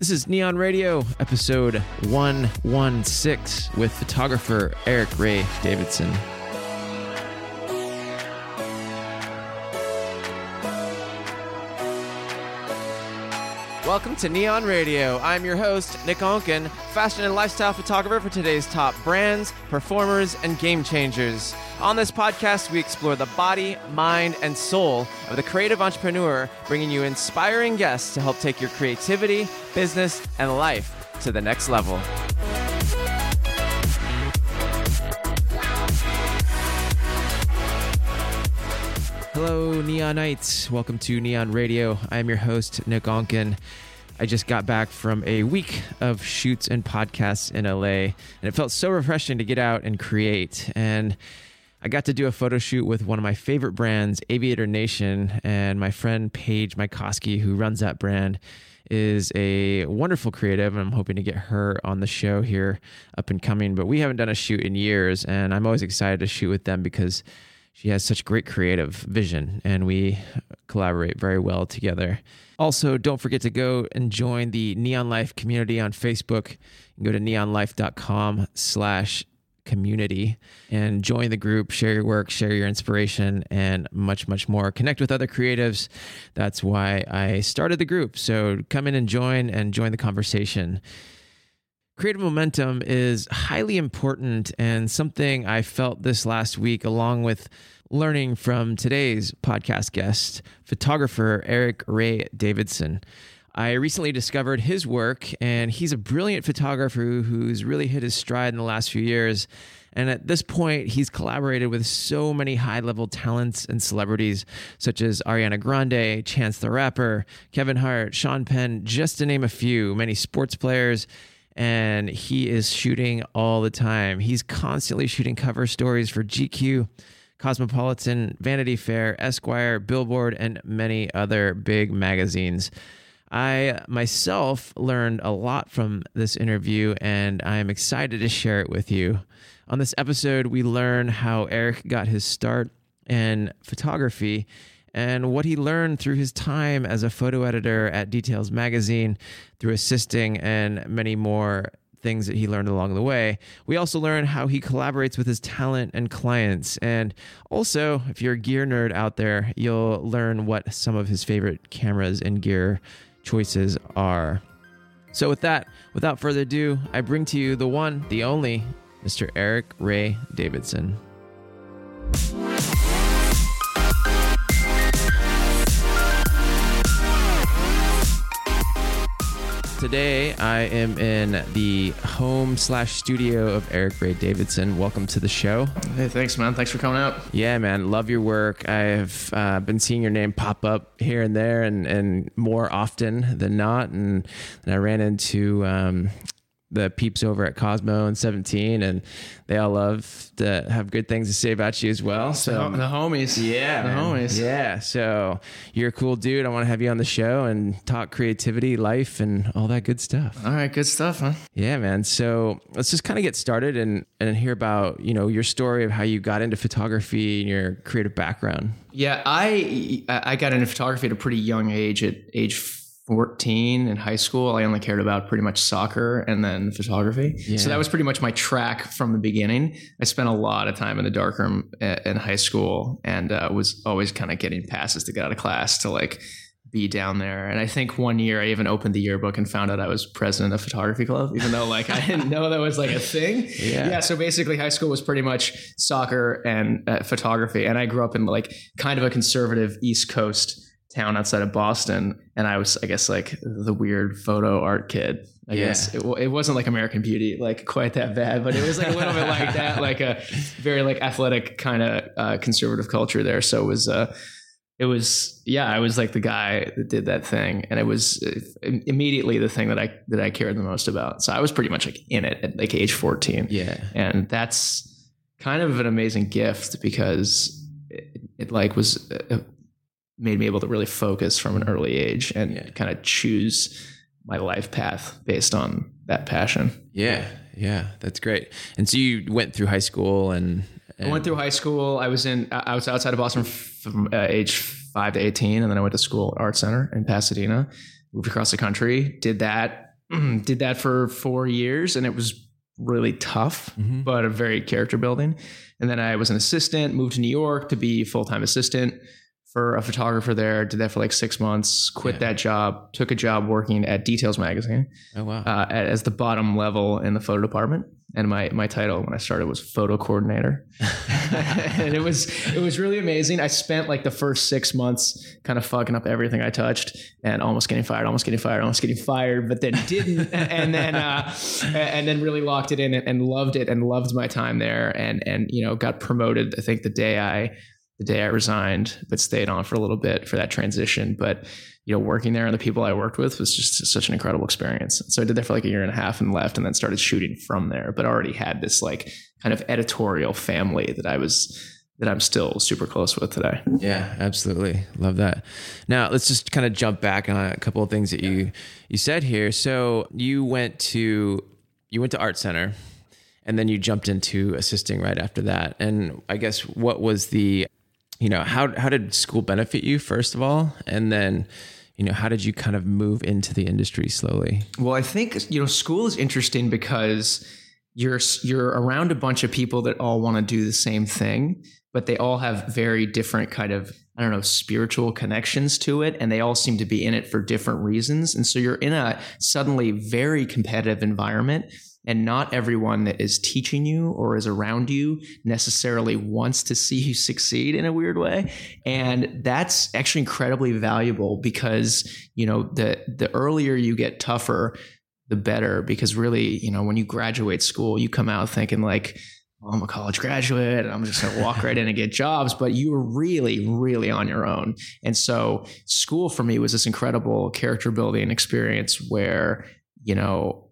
This is Neon Radio, episode 116, with photographer Eric Ray Davidson. Welcome to Neon Radio. I'm your host, Nick Onken, fashion and lifestyle photographer for today's top brands, performers, and game changers. On this podcast, we explore the body, mind, and soul of the creative entrepreneur, bringing you inspiring guests to help take your creativity, business, and life to the next level. Hello, Neonites. Welcome to Neon Radio. I am your host, Nick Onken. I just got back from a week of shoots and podcasts in LA, and it felt so refreshing to get out and create. And I got to do a photo shoot with one of my favorite brands, Aviator Nation, and my friend Paige Mycoskie, who runs that brand, is a wonderful creative, and I'm hoping to get her on the show here up and coming. But we haven't done a shoot in years, and I'm always excited to shoot with them because she has such great creative vision, and we collaborate very well together. Also, don't forget to go and join the Neon Life community on Facebook. go to neonlife.com slash community and join the group, share your work, share your inspiration, and much, much more. Connect with other creatives. That's why I started the group. So come in and join and join the conversation. Creative momentum is highly important and something I felt this last week, along with learning from today's podcast guest, photographer Eric Ray Davidson. I recently discovered his work, and he's a brilliant photographer who's really hit his stride in the last few years. And at this point, he's collaborated with so many high level talents and celebrities such as Ariana Grande, Chance the Rapper, Kevin Hart, Sean Penn, just to name a few, many sports players and he is shooting all the time. He's constantly shooting cover stories for GQ, Cosmopolitan, Vanity Fair, Esquire, Billboard, and many other big magazines. I myself learned a lot from this interview, and I'm excited to share it with you. On this episode, we learn how Eric got his start in photography and what he learned through his time as a photo editor at Details Magazine, through assisting, and many more things that he learned along the way. We also learn how he collaborates with his talent and clients. And also, if you're a gear nerd out there, you'll learn what some of his favorite cameras and gear choices are. So, with that, without further ado, I bring to you the one, the only, Mr. Eric Ray Davidson. Today, I am in the home slash studio of Eric Ray Davidson. Welcome to the show. Hey, thanks, man. Thanks for coming out. Yeah, man. Love your work. I've uh, been seeing your name pop up here and there and, and more often than not. And, and I ran into um, the peeps over at Cosmo and 17, and they all love to have good things to say about you as well. So the, the homies, yeah, the man. homies, yeah. So you're a cool dude. I want to have you on the show and talk creativity, life, and all that good stuff. All right, good stuff, man. Yeah, man. So let's just kind of get started and and hear about you know your story of how you got into photography and your creative background. Yeah, I I got into photography at a pretty young age. At age 14 in high school, I only cared about pretty much soccer and then photography. Yeah. So that was pretty much my track from the beginning. I spent a lot of time in the darkroom in high school and uh, was always kind of getting passes to get out of class to like be down there. And I think one year I even opened the yearbook and found out I was president of photography club, even though like I didn't know that was like a thing. Yeah. Yeah. So basically, high school was pretty much soccer and uh, photography. And I grew up in like kind of a conservative East Coast town outside of Boston, and I was, I guess, like the weird photo art kid. I yeah. guess it, it, wasn't like American Beauty, like quite that bad, but it was like a little bit like that, like a very like athletic kind of uh, conservative culture there. So it was, uh, it was, yeah, I was like the guy that did that thing, and it was uh, immediately the thing that I that I cared the most about. So I was pretty much like in it at like age fourteen. Yeah, and that's kind of an amazing gift because it, it like was uh, made me able to really focus from an early age and yeah. kind of choose my life path based on that passion. Yeah, yeah, that's great. And so you went through high school and, and I went through high school. I was in I was outside of Boston from uh, age five to eighteen, and then I went to school at Art Center in Pasadena. moved across the country, did that, did that for four years, and it was really tough, mm-hmm. but a very character building. And then I was an assistant, moved to New York to be full time assistant for a photographer there. Did that for like six months. Quit yeah. that job. Took a job working at Details Magazine. Oh wow! Uh, as the bottom level in the photo department and my my title when I started was photo coordinator, and it was it was really amazing. I spent like the first six months kind of fucking up everything I touched and almost getting fired, almost getting fired, almost getting fired, but then didn't, and then uh, and then really locked it in and, and loved it and loved my time there, and and you know got promoted. I think the day I the day I resigned, but stayed on for a little bit for that transition, but you know, working there and the people I worked with was just such an incredible experience. So I did that for like a year and a half and left and then started shooting from there, but already had this like kind of editorial family that I was that I'm still super close with today. Yeah, absolutely. Love that. Now let's just kind of jump back on a couple of things that you you said here. So you went to you went to art center and then you jumped into assisting right after that. And I guess what was the you know, how how did school benefit you first of all? And then you know how did you kind of move into the industry slowly well i think you know school is interesting because you're you're around a bunch of people that all want to do the same thing but they all have very different kind of i don't know spiritual connections to it and they all seem to be in it for different reasons and so you're in a suddenly very competitive environment and not everyone that is teaching you or is around you necessarily wants to see you succeed in a weird way and that's actually incredibly valuable because you know the the earlier you get tougher the better because really you know when you graduate school you come out thinking like I'm a college graduate I'm just going to walk right in and get jobs. But you were really, really on your own. And so school for me was this incredible character building experience where, you know,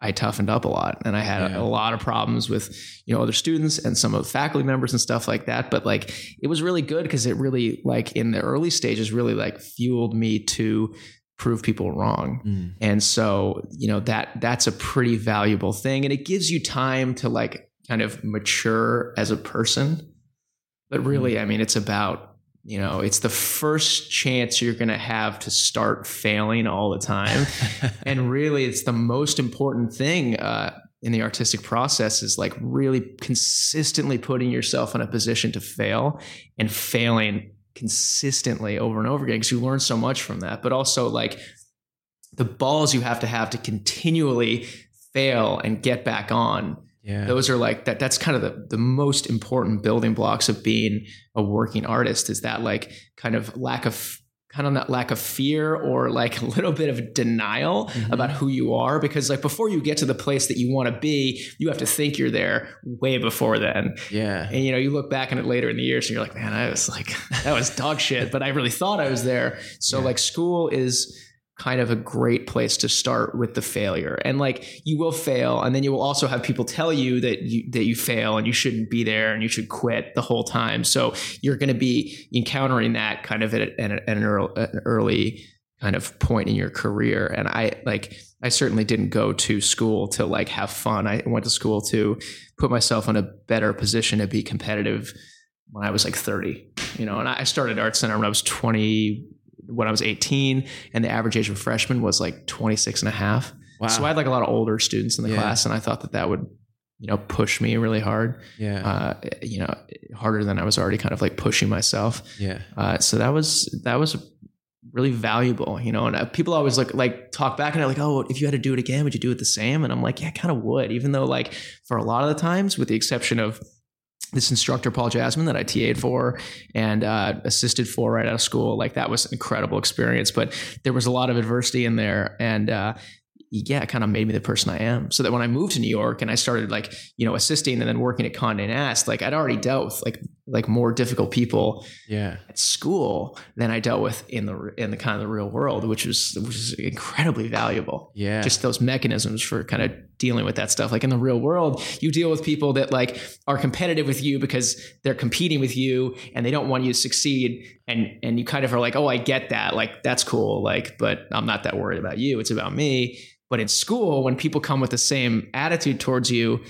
I toughened up a lot and I had yeah. a, a, lot of problems with, you know, other students and some of the faculty members and stuff like that. But like, it was really good because it really like in the early stages really like fueled me to prove people wrong. Mm. And so, you know, that that's a pretty valuable thing. And it gives you time to like kind of mature as a person. But really, mm. I mean, it's about you know it's the first chance you're going to have to start failing all the time. And really it's the most important thing uh, in the artistic process is like really consistently putting yourself in a position to fail and failing consistently over and over again because you learn so much from that. But also like the balls you have to have to continually fail and get back on yeah. Those are like that that's kind of the, the most important building blocks of being a working artist is that like kind of lack of kind of that lack of fear or like a little bit of denial mm-hmm. about who you are because like before you get to the place that you want to be you have to think you're there way before then yeah and you know you look back on it later in the years and you're like man i was like that was dog shit but i really thought i was there so yeah. like school is kind of a great place to start with the failure. And like you will fail and then you will also have people tell you that you that you fail and you shouldn't be there and you should quit the whole time. So you're going to be encountering that kind of at, an, an, early kind of point in your career and I like I certainly didn't go to school to like have fun. I went to school to put myself in a better position to be competitive when I was like 30, you know, and I started art center when I was 20 when I was 18 and the average age of a freshman was like 26 and a half. Wow. So I had like a lot of older students in the yeah. class and I thought that that would, you know, push me really hard. Yeah. Uh, you know, harder than I was already kind of like pushing myself. Yeah. Uh, so that was, that was really valuable, you know, and uh, people always like, like talk back and they're like, Oh, if you had to do it again, would you do it the same? And I'm like, yeah, I kind of would, even though like for a lot of the times with the exception of this instructor Paul Jasmin that I TA'd for and uh, assisted for right out of school. Like that was an incredible experience, but there was a lot of adversity in there, and uh, yeah, it kind of made me the person I am. So that when I moved to New York and I started like, you know, assisting and then working at Condé Nast, like I'd already dealt with like like more difficult people yeah. at school than I dealt with in the in the kind of the real world, which was which is incredibly valuable. Yeah. Just those mechanisms for kind of dealing with that stuff. Like in the real world, you deal with people that like are competitive with you because they're competing with you and they don't want you to succeed. And and you kind of are like, oh, I get that. Like that's cool. Like, but I'm not that worried about you. It's about me but in school, when people come with the same attitude towards you,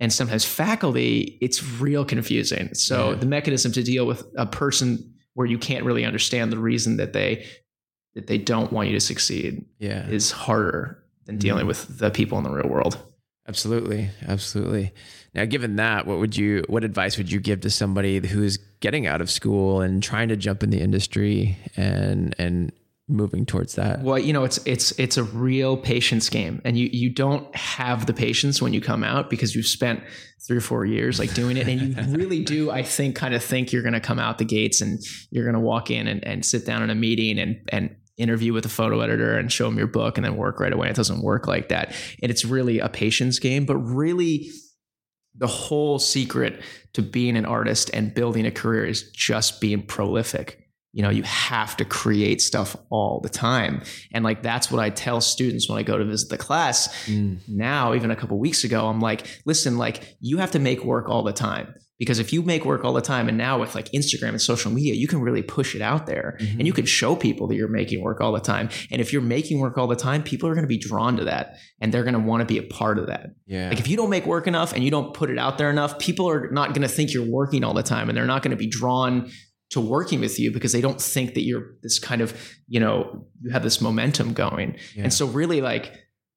and sometimes faculty, it's real confusing. So yeah. the mechanism to deal with a person where you can't really understand the reason that they that they don't want you to succeed yeah. is harder than dealing mm-hmm. with the people in the real world. Absolutely, absolutely. Now, given that, what would you, what advice would you give to somebody who's getting out of school and trying to jump in the industry and and moving towards that? Well, you know, it's it's it's a real patience game, and you you don't have the patience when you come out because you've spent three or four years like doing it, and you really do, I think, kind of think you're going to come out the gates and you're going to walk in and, and sit down in a meeting and and interview with a photo editor and show them your book and then work right away. It doesn't work like that, and it's really a patience game, but really. The whole secret to being an artist and building a career is just being prolific you know you have to create stuff all the time. And like that's what i tell students when i go to visit the class. Mm. now even a couple weeks ago i'm like listen like you have to make work all the time. Because if you make work all the time and now with like instagram and social media you can really push it out there. Mm-hmm. and you can show people that you're making work all the time. And if you're making work all the time people are going to be drawn to that. And they're going to want to be a part of that. Yeah. Like if you don't make work enough and you don't put it out there enough people are not going to think you're working all the time. And they're not going to be drawn to working with you because they don't think that you're this kind of you know you have this momentum going. Yeah. and so really like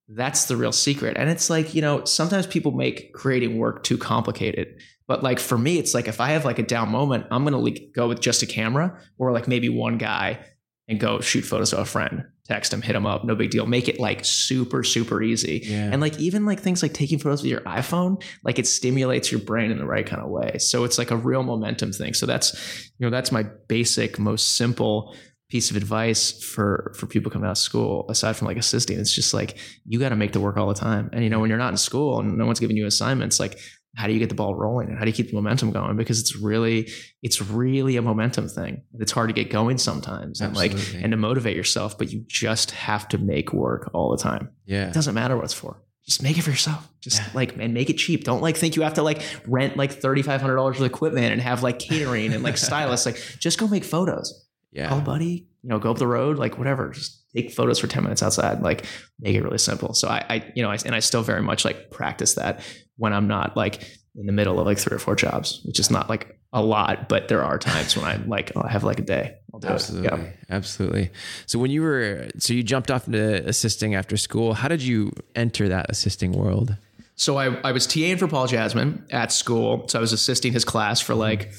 that's the real secret. And it's like you know sometimes people make creating work too complicated. But like for me it's like if i have like a down moment i'm gonna like go with just a camera or like maybe one guy and go shoot photos of a friend text them, hit them up no big deal. Make it like super super easy. Yeah. and like even like things like taking photos with your iphone like it stimulates your brain in the right kind of way. So it's like a real momentum thing. So that's you know that's my basic most simple piece of advice for for people coming out of school aside from like assisting. It's just like you got to make the work all the time. And you know when you're not in school and no one's giving you assignments like how do you get the ball rolling and how do you keep the momentum going? Because it's really it's really a momentum thing. It's hard to get going sometimes and like and to motivate yourself but you just have to make work all the time. Yeah. It doesn't matter what it's for. Just make it for yourself. Just yeah. like and make it cheap. Don't like think you have to like rent like $3500 of equipment and have like catering and like stylists. Like just go make photos. Yeah. Call a buddy you know go up the road like whatever just take photos for 10 minutes outside like make it really simple so i, I you know I, and i still very much like practice that when I'm not like in the middle of like three or four jobs, which is not like a lot, but there are times when I'm like, oh, I have like a day. I'll do absolutely, it. Yeah. Absolutely. So when you were, so you jumped off into assisting after school. How did you enter that assisting world? So I, I was TAing for Paul Jasmin at school. So I was assisting his class for mm-hmm. like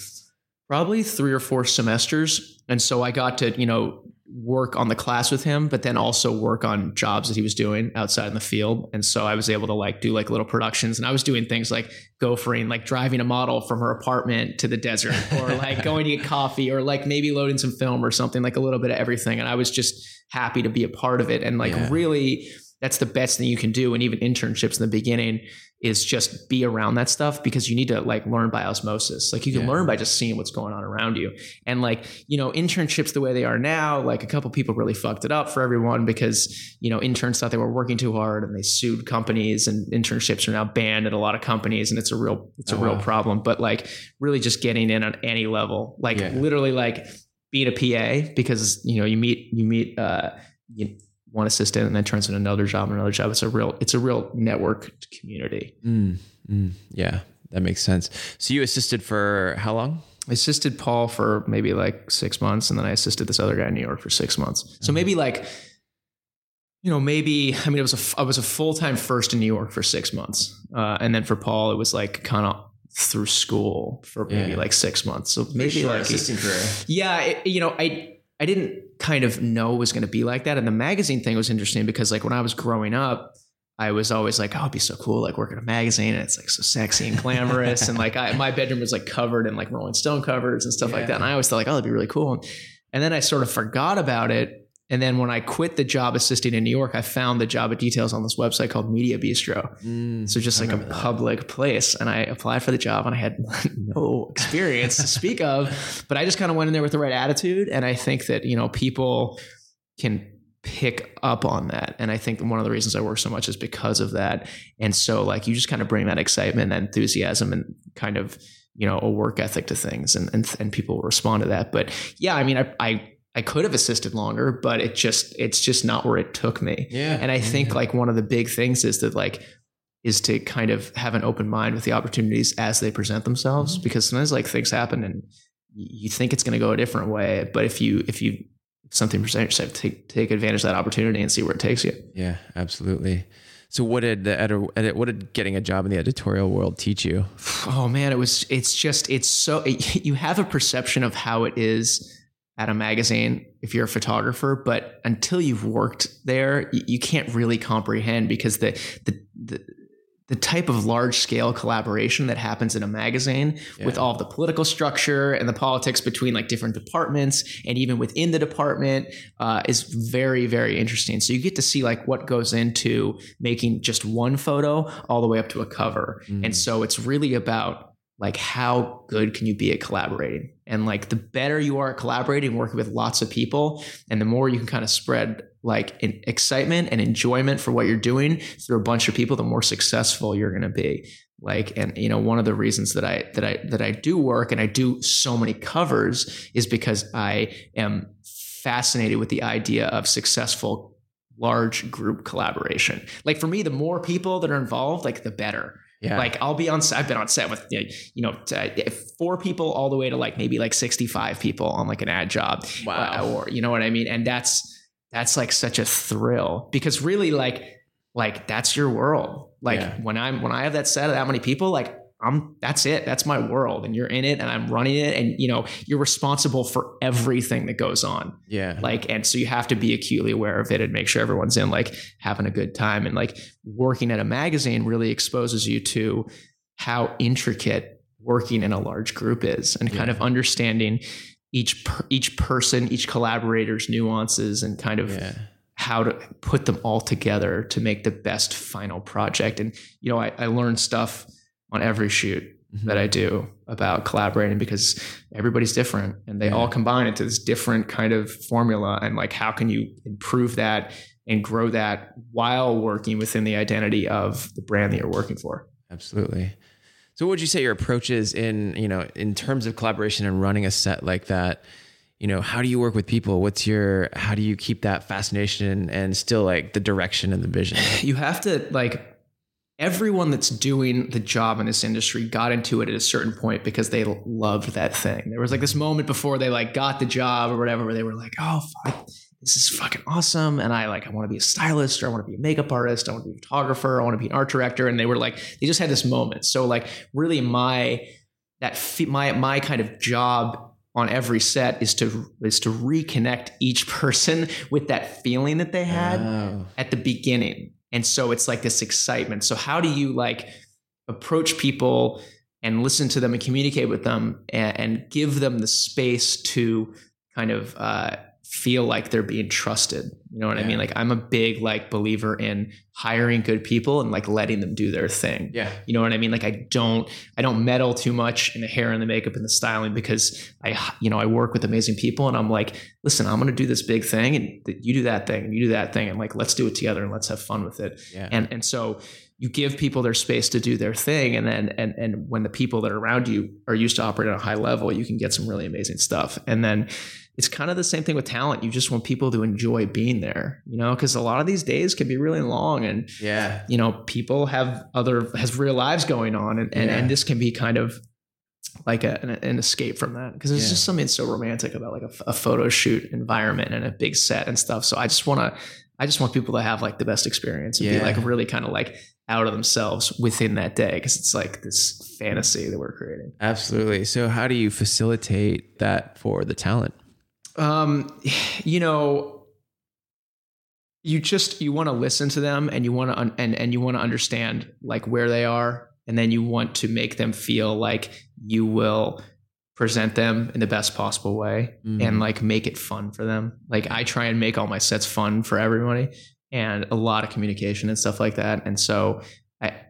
probably three or four semesters. And so I got to, you know, work on the class with him, but then also work on jobs that he was doing outside in the field. And so I was able to like do like little productions and I was doing things like gophering, like driving a model from her apartment to the desert or like going to get coffee or like maybe loading some film or something, like a little bit of everything. And I was just happy to be a part of it. And like yeah. really that's the best thing you can do. And even internships in the beginning is just be around that stuff because you need to like learn by osmosis. Like you can yeah. learn by just seeing what's going on around you. And like, you know, internships the way they are now, like a couple people really fucked it up for everyone because, you know, interns thought they were working too hard and they sued companies and internships are now banned at a lot of companies and it's a real it's a oh, real wow. problem. But like really just getting in on any level, like yeah. literally like being a PA because, you know, you meet you meet uh you, one assistant and then turns into another job and another job. It's a real it's a real network community. Mm, mm, yeah, that makes sense. So you assisted for how long? I assisted Paul for maybe like six months, and then I assisted this other guy in New York for six months. So mm-hmm. maybe like, you know, maybe I mean, it was a I was a full time first in New York for six months, uh, and then for Paul, it was like kind of through school for maybe yeah. like six months. So maybe like assistant career. Yeah, it, you know, I I didn't kind of know was going to be like that. And the magazine thing was interesting because like when I was growing up, I was always like, oh, it'd be so cool, like working a magazine, and it's like so sexy and glamorous, and like I, my bedroom was like covered in like Rolling Stone covers and stuff yeah. like that. And I always thought like, oh, that'd be really cool. And then I sort of forgot about it and then when I quit the job assisting in New York, I found the job at details on this website called Media Bistro. Mm, so just like a public that. place. And I applied for the job and I had no experience to speak of, but I just kind of went in there with the right attitude. And I think that, you know, people can pick up on that. And I think one of the reasons I work so much is because of that. And so like you just kind of bring that excitement and enthusiasm and kind of, you know, a work ethic to things and, and, and people respond to that. But yeah, I mean, I, I I could have assisted longer, but it just it's just not where it took me. Yeah. And I think yeah. like one of the big things is that like is to kind of have an open mind with the opportunities as they present themselves mm-hmm. because sometimes like things happen and you think it's going to go a different way, but if you if you something percentage to take take advantage of that opportunity and see where it takes you. Yeah, absolutely. So what did the edit, what did getting a job in the editorial world teach you? Oh man, it was it's just it's so it, you have a perception of how it is at a magazine if you're a photographer, but until you've worked there, you, you can't really comprehend because the the, the the type of large scale collaboration that happens in a magazine yeah. with all the political structure and the politics between like different departments and even within the department uh, is very very interesting so you get to see like what goes into making just one photo all the way up to a cover mm. and so it's really about like how good can you be at collaborating? And like the better you are at collaborating working with lots of people and the more you can kind of spread like excitement and enjoyment for what you're doing through a bunch of people the more successful you're going to be. Like and you know one of the reasons that i that i that i do work and i do so many covers is because i am fascinated with the idea of successful large group collaboration. Like for me the more people that are involved like the better yeah. Like I'll be on I've been on set with you know eh, four people all the way to like maybe like 65 people on like an ad job. Uh, wow. Or you know what I mean? And that's that's like such a thrill because really like like that's your world. Like yeah. when I'm when I have that set of that many people, like I'm that's it. That's my world. And you're in it and I'm running it. And you know, you're responsible for everything that goes on. Yeah. Like, and so you have to be acutely aware of it and make sure everyone's in like having a good time. And like working at a magazine really exposes you to how intricate working in a large group is and yeah. kind of understanding each per, each person, each collaborator's nuances, and kind of yeah. how to put them all together to make the best final project. And you know, I, I learned stuff on every shoot mm-hmm. that I do about collaborating because everybody's different and they yeah. all combine into this different kind of formula. And like, how can you improve that and grow that while working within the identity of the brand that you're working for? Absolutely. So, what would you say your approach is in you know in terms of collaboration and running a set like that? You know, how do you work with people? What's your how do you keep that fascination and still like the direction and the vision? You have to like everyone that's doing the job in this industry got into it at a certain point because they loved that thing. There was like this moment before they like got the job or whatever where they were like, "Oh, fuck, this is fucking awesome. And I like, I want to be a stylist or I want to be a makeup artist. I want to be a photographer. I want to be an art director. And they were like, they just had this moment. So like really my, that my, my kind of job on every set is to, is to reconnect each person with that feeling that they had oh. at the beginning. And so it's like this excitement. So how do you like approach people and listen to them and communicate with them and, and give them the space to kind of, uh, feel like they're being trusted. You know what yeah. I mean? Like I'm a big like believer in hiring good people and like letting them do their thing. Yeah. You know what I mean? Like I don't I don't meddle too much in the hair and the makeup and the styling because I you know I work with amazing people and I'm like, listen, I'm going to do this big thing and you do that thing and you do that thing and like let's do it together and let's have fun with it. Yeah. And and so you give people their space to do their thing and then and and when the people that are around you are used to operate at a high level, you can get some really amazing stuff. And then it's kind of the same thing with talent. You just want people to enjoy being there, you know, because a lot of these days can be really long and yeah, you know, people have other has real lives going on and and, yeah. and this can be kind of like a, an, an escape from that because there's yeah. just something so romantic about like a, a, photo shoot environment and a big set and stuff. So I just want to, I just want people to have like the best experience and yeah. be like really kind of like out of themselves within that day because it's like this fantasy that we're creating. Absolutely. So how do you facilitate that for the talent? Um, you know, you just you want to listen to them and you want to un- and and you want to understand like where they are and then you want to make them feel like you will present them in the best possible way mm-hmm. and like make it fun for them. Like I try and make all my sets fun for everybody and a lot of communication and stuff like that. And so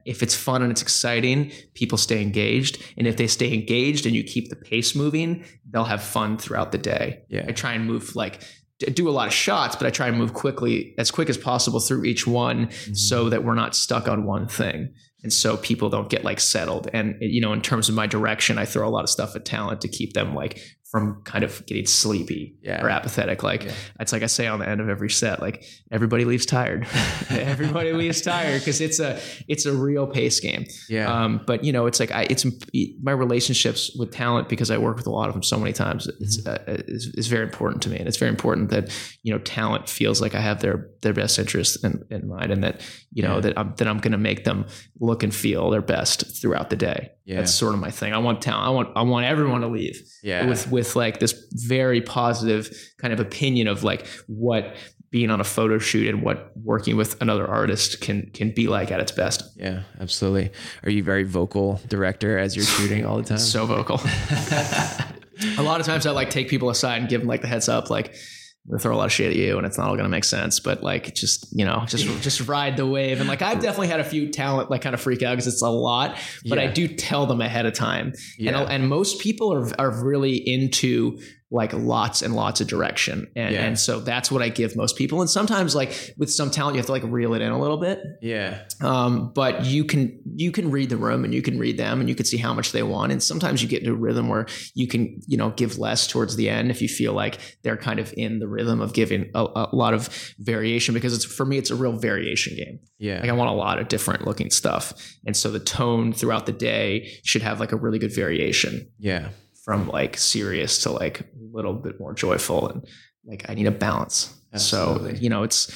if it's fun and it's exciting, people stay engaged. And if they stay engaged and you keep the pace moving, they'll have fun throughout the day. Yeah. I try and move like do a lot of shots, but I try and move quickly, as quick as possible through each one mm-hmm. so that we're not stuck on one thing. And so people don't get like settled. And, you know, in terms of my direction, I throw a lot of stuff at talent to keep them like from kind of getting sleepy Yeah. or apathetic. Like Yeah. it's like I say on the end of every set, like everybody leaves tired. everybody leaves tired because it's a it's a real pace game. Yeah. Um, but you know, it's like I it's my relationships with talent because I work with a lot of them so many times. It's Mm-hmm. uh, very important to me, and it's very important that you know talent feels like I have their their best interest in, in mind, and that you know Yeah. that I'm that I'm going to make them look and feel their best throughout the day. Yeah. That's sort of my thing. I want talent. I want I want everyone to leave yeah. with with like this very positive kind of opinion of like what being on a photo shoot and what working with another artist can can be like at its best. yeah, absolutely. Are you very vocal director as you're shooting all the time? So vocal. a lot of times I like take people aside and give them like the heads up, like I'm throw a lot of shit at you and it's not all gonna make sense, but like just you know just just ride the wave. And like I've definitely had a few talent like kind of freak out because it's a lot, but I do tell them ahead of time. yeah. And, and most people are, are really into like lots and lots of direction. And, Yeah. and so that's what I give most people. And sometimes like with some talent, you have to like reel it in a little bit. yeah. Um, but you can, you can read the room and you can read them and you can see how much they want. And sometimes you get into a rhythm where you can, you know, give less towards the end if you feel like they're kind of in the rhythm of giving a, a lot of variation because it's, for me, it's a real variation game. Yeah. Like I want a lot of different looking stuff. And so the tone throughout the day should have like a really good variation yeah. From like serious to like a little bit more joyful and like I need a balance. Absolutely. So, you know, it's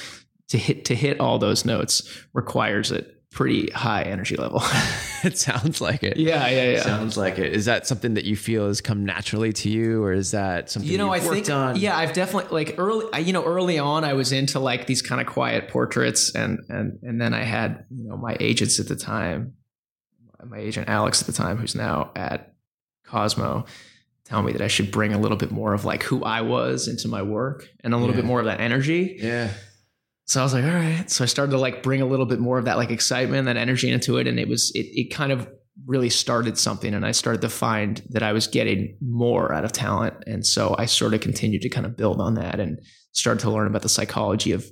to hit to hit all those notes requires a pretty high energy level. it sounds like it. yeah, yeah, yeah. Sounds like it. Is that something that you feel has come naturally to you, or is that something you know, I think on? yeah, I've definitely like early. I- You know, early on, I was into like these kind of quiet portraits, and and and then I had you know my agents at the time, my agent Alex at the time, who's now at Cosmo, tell me that I should bring a little bit more of like who I was into my work and a little Yeah. bit more of that energy. Yeah. So I was like, all right. So I started to like bring a little bit more of that like excitement, that energy into it. And it was, it, it kind of really started something. And I started to find that I was getting more out of talent. And so I sort of continued to kind of build on that and started to learn about the psychology of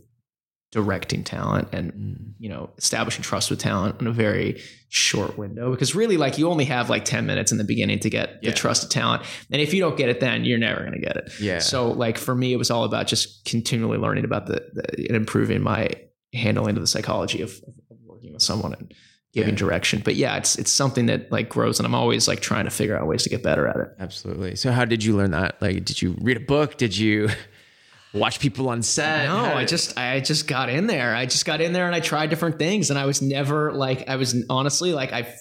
directing talent and, Mm. you know, establishing trust with talent in a very short window. Because really, like, you only have like 10 minutes in the beginning to get Yeah. the trust of talent. And if you don't get it then, you're never going to get it. Yeah. So like for me, it was all about just continually learning about the, the and improving my handling of the psychology of, of working with someone and giving Yeah. direction. But yeah, it's it's something that like grows, and I'm always like trying to figure out ways to get better at it. Absolutely. So, how did you learn that? Like, did you read a book? Did you watch people on set? No, I just I just got in there. I just got in there and I tried different things, and I was never like I was honestly like I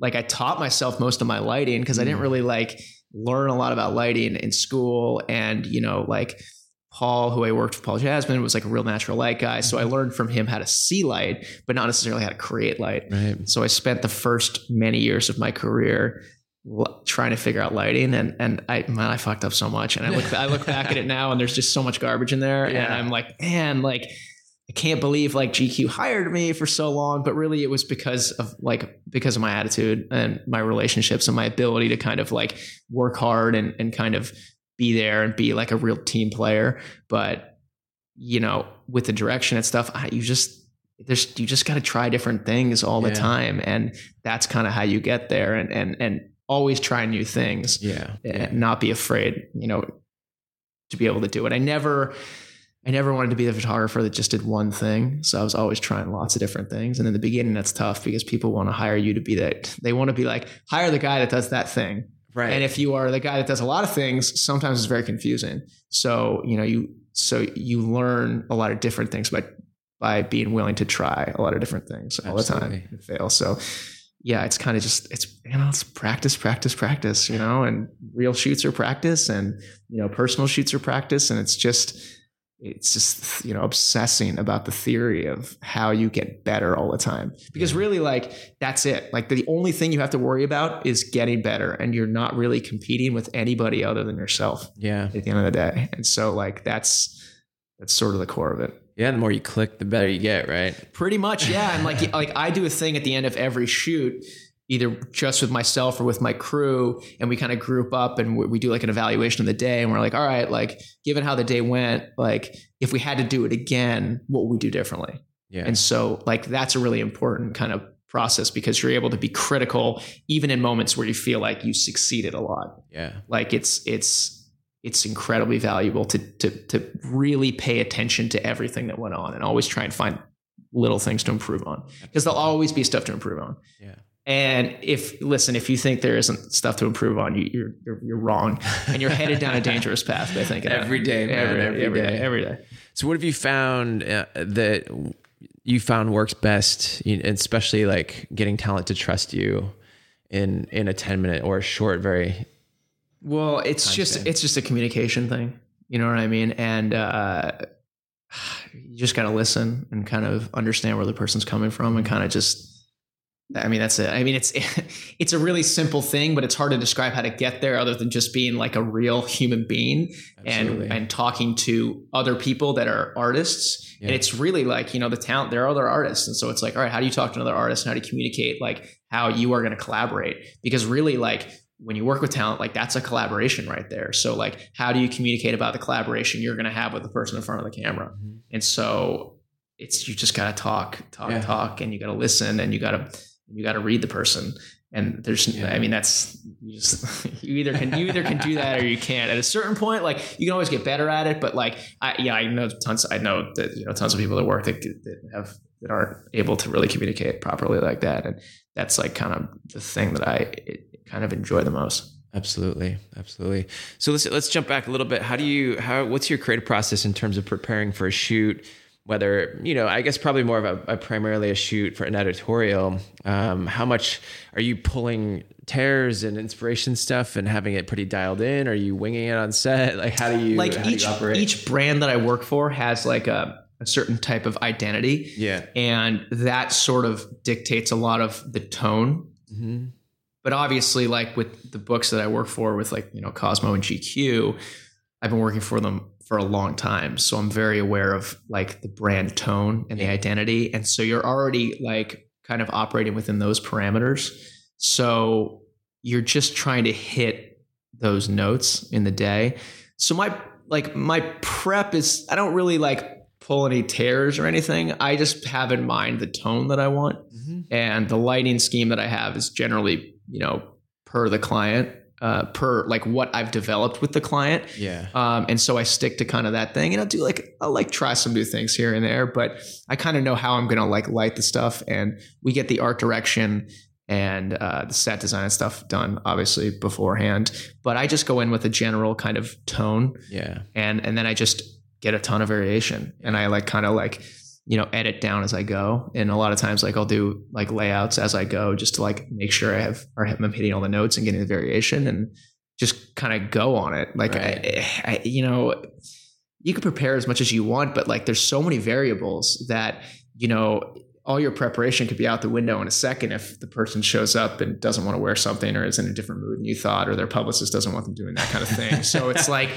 like I taught myself most of my lighting because I didn't Mm. really like learn a lot about lighting in school, and you know like. Paul, who I worked with, Paul Jasmin, was like a real natural light guy. So I learned from him how to see light, but not necessarily how to create light. Right. So I spent the first many years of my career trying to figure out lighting, and and I man, I fucked up so much. And I look I look back at it now, and there's just so much garbage in there, and I'm like, man, like I can't believe like GQ hired me for so long, but really it was because of like because of my attitude and my relationships and my ability to kind of like work hard and and kind of be there and be like a real team player. But you know, with the direction and stuff, I, you just there's you just got to try different things all Yeah. the time, and that's kind of how you get there. And and and always try new things Yeah. and not be afraid, you know, to be able to do it. I never, I never wanted to be the photographer that just did one thing. So I was always trying lots of different things. And in the beginning, that's tough because people want to hire you to be that. They want to be like, hire the guy that does that thing. Right. And if you are the guy that does a lot of things, sometimes it's very confusing. So, you know, you, so you learn a lot of different things by, by being willing to try a lot of different things all the time and fail. So yeah, it's kind of just, it's, you know, it's practice, practice, practice, you know, and real shoots are practice and, you know, personal shoots are practice. And it's just, it's just, you know, obsessing about the theory of how you get better all the time. Because really, like, that's it. Like, the only thing you have to worry about is getting better. And you're not really competing with anybody other than yourself yeah. at the end of the day. And so, like, that's, that's sort of the core of it. Yeah. The more you click, the better you get. Right. Pretty much, yeah. And like like I do a thing at the end of every shoot, either just with myself or with my crew, and we kind of group up and we, we do like an evaluation of the day, and we're like, all right, like given how the day went, like if we had to do it again, what would we do differently? Yeah. And so like that's a really important kind of process because you're able to be critical even in moments where you feel like you succeeded a lot yeah. like it's it's it's incredibly valuable to to to really pay attention to everything that went on and always try and find little things to improve on because there'll always be stuff to improve on. Yeah. And if listen, if you think there isn't stuff to improve on, you, you're you're, you're wrong, and you're headed down a dangerous path I think every day, man, every, every, every day. day, every day. So, what have you found uh, that you found works best, especially like getting talent to trust you in in a ten minute or a short, very Well, it's just span. it's just a communication thing. You know what I mean? And uh, you just got to listen and kind of understand where the person's coming from, and kind of just. I mean, that's it. I mean, it's it's a really simple thing, but it's hard to describe how to get there, other than just being like a real human being Absolutely. and and talking to other people that are artists. Yeah. And it's really like you know the talent. There are other artists, and so it's like, all right, how do you talk to another artist, and how do you communicate like how you are going to collaborate? Because really, like when you work with talent, like that's a collaboration right there. So like, how do you communicate about the collaboration you're going to have with the person in front of the camera? Mm-hmm. And so it's you just got to talk, talk, Yeah. talk, and you got to listen, and you got to you got to read the person. And there's, Yeah. I mean, that's you just you either can you either can do that or you can't. At a certain point, like you can always get better at it, but like I yeah, I know tons. I know that you know tons of people that work that, that have that aren't able to really communicate properly like that, and that's like kind of the thing that I kind of enjoy the most. Absolutely, absolutely. So let's let's jump back a little bit. How do you how what's your creative process in terms of preparing for a shoot? Whether you know, I guess probably more of a, a primarily a shoot for an editorial. Um, how much are you pulling tears and inspiration stuff and having it pretty dialed in? Are you winging it on set? Like how do you like how do you each operate? each brand that I work for has like a, a certain type of identity, yeah. and that sort of dictates a lot of the tone hmm but obviously like with the books that i work for with like you know cosmo and gq i've been working for them for a long time. So i'm very aware of like the brand tone and the identity. And so you're already like kind of operating within those parameters. So you're just trying to hit those notes in the day. So my like my prep is i don't really like pull any tears or anything. I just have in mind the tone that i want. Hmm and the lighting scheme that I have is generally, you know, per the client, uh, per like what I've developed with the client. Yeah. Um, and so I stick to kind of that thing, and I'll do like I'll like try some new things here and there, but I kind of know how I'm gonna like light the stuff, and we get the art direction and uh, the set design and stuff done obviously beforehand. But I just go in with a general kind of tone, Yeah. and and then I just get a ton of variation, and I like kind of like you know edit down as I go. And a lot of times, like I'll do like layouts as I go, just to like make sure I have or I'm hitting all the notes and getting the variation, and just kind of go on it. Like I, I, you know, you can prepare as much as you want, but like there's so many variables that you know all your preparation could be out the window in a second if the person shows up and doesn't want to wear something or is in a different mood than you thought or their publicist doesn't want them doing that kind of thing so it's like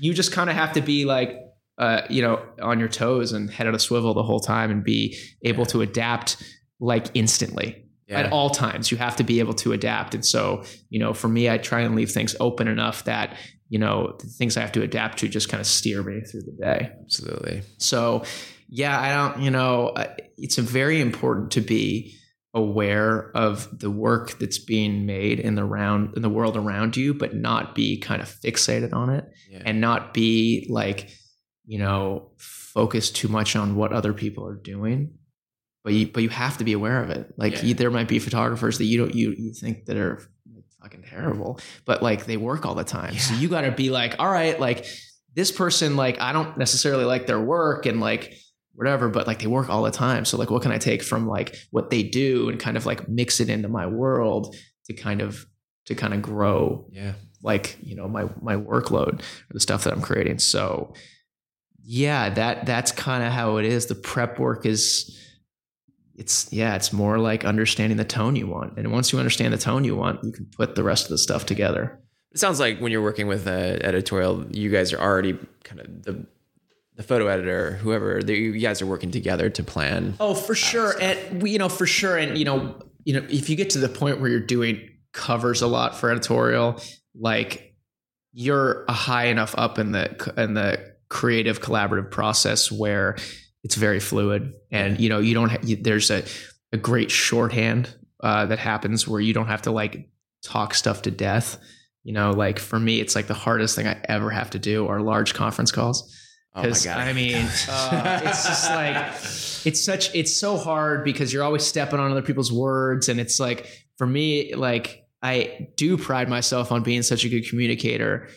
you just kind of have to be like uh, you know on your toes and head on a swivel the whole time and be able to adapt like instantly Yeah. at all times you have to be able to adapt and so you know for me i try and leave things open enough that you know the things i have to adapt to just kind of steer me through the day Absolutely. so, yeah, I don't, you know, it's very important to be aware of the work that's being made in the round in the world around you, but not be kind of fixated on it Yeah. and not be like, you know, focus too much on what other people are doing. But you, but you have to be aware of it. Like Yeah. you, there might be photographers that you don't you you think that are fucking terrible, but like they work all the time. So you got to be like, all right, like this person, like I don't necessarily like their work and like whatever, but like they work all the time. So like, what can I take from like what they do and kind of like mix it into my world to kind of to kind of grow yeah. like you know my my workload or the stuff that I'm creating. So yeah, that that's kind of how it is. The prep work is it's yeah, it's more like understanding the tone you want. And once you understand the tone you want, you can put the rest of the stuff together. It sounds like when you're working with an editorial, you guys are already kind of the the photo editor, whoever, the, you guys are working together to plan. Oh, for sure. And we, you know, for sure. And you know, you know, if you get to the point where you're doing covers a lot for editorial, like you're a high enough up in the in the creative collaborative process where it's very fluid, and you know, you don't. Ha- you, there's a a great shorthand uh, that happens where you don't have to like talk stuff to death. you know, like for me, it's like the hardest thing I ever have to do are large conference calls. Because oh I mean, uh, it's just like it's such it's so hard because you're always stepping on other people's words, and it's like for me, like I do pride myself on being such a good communicator,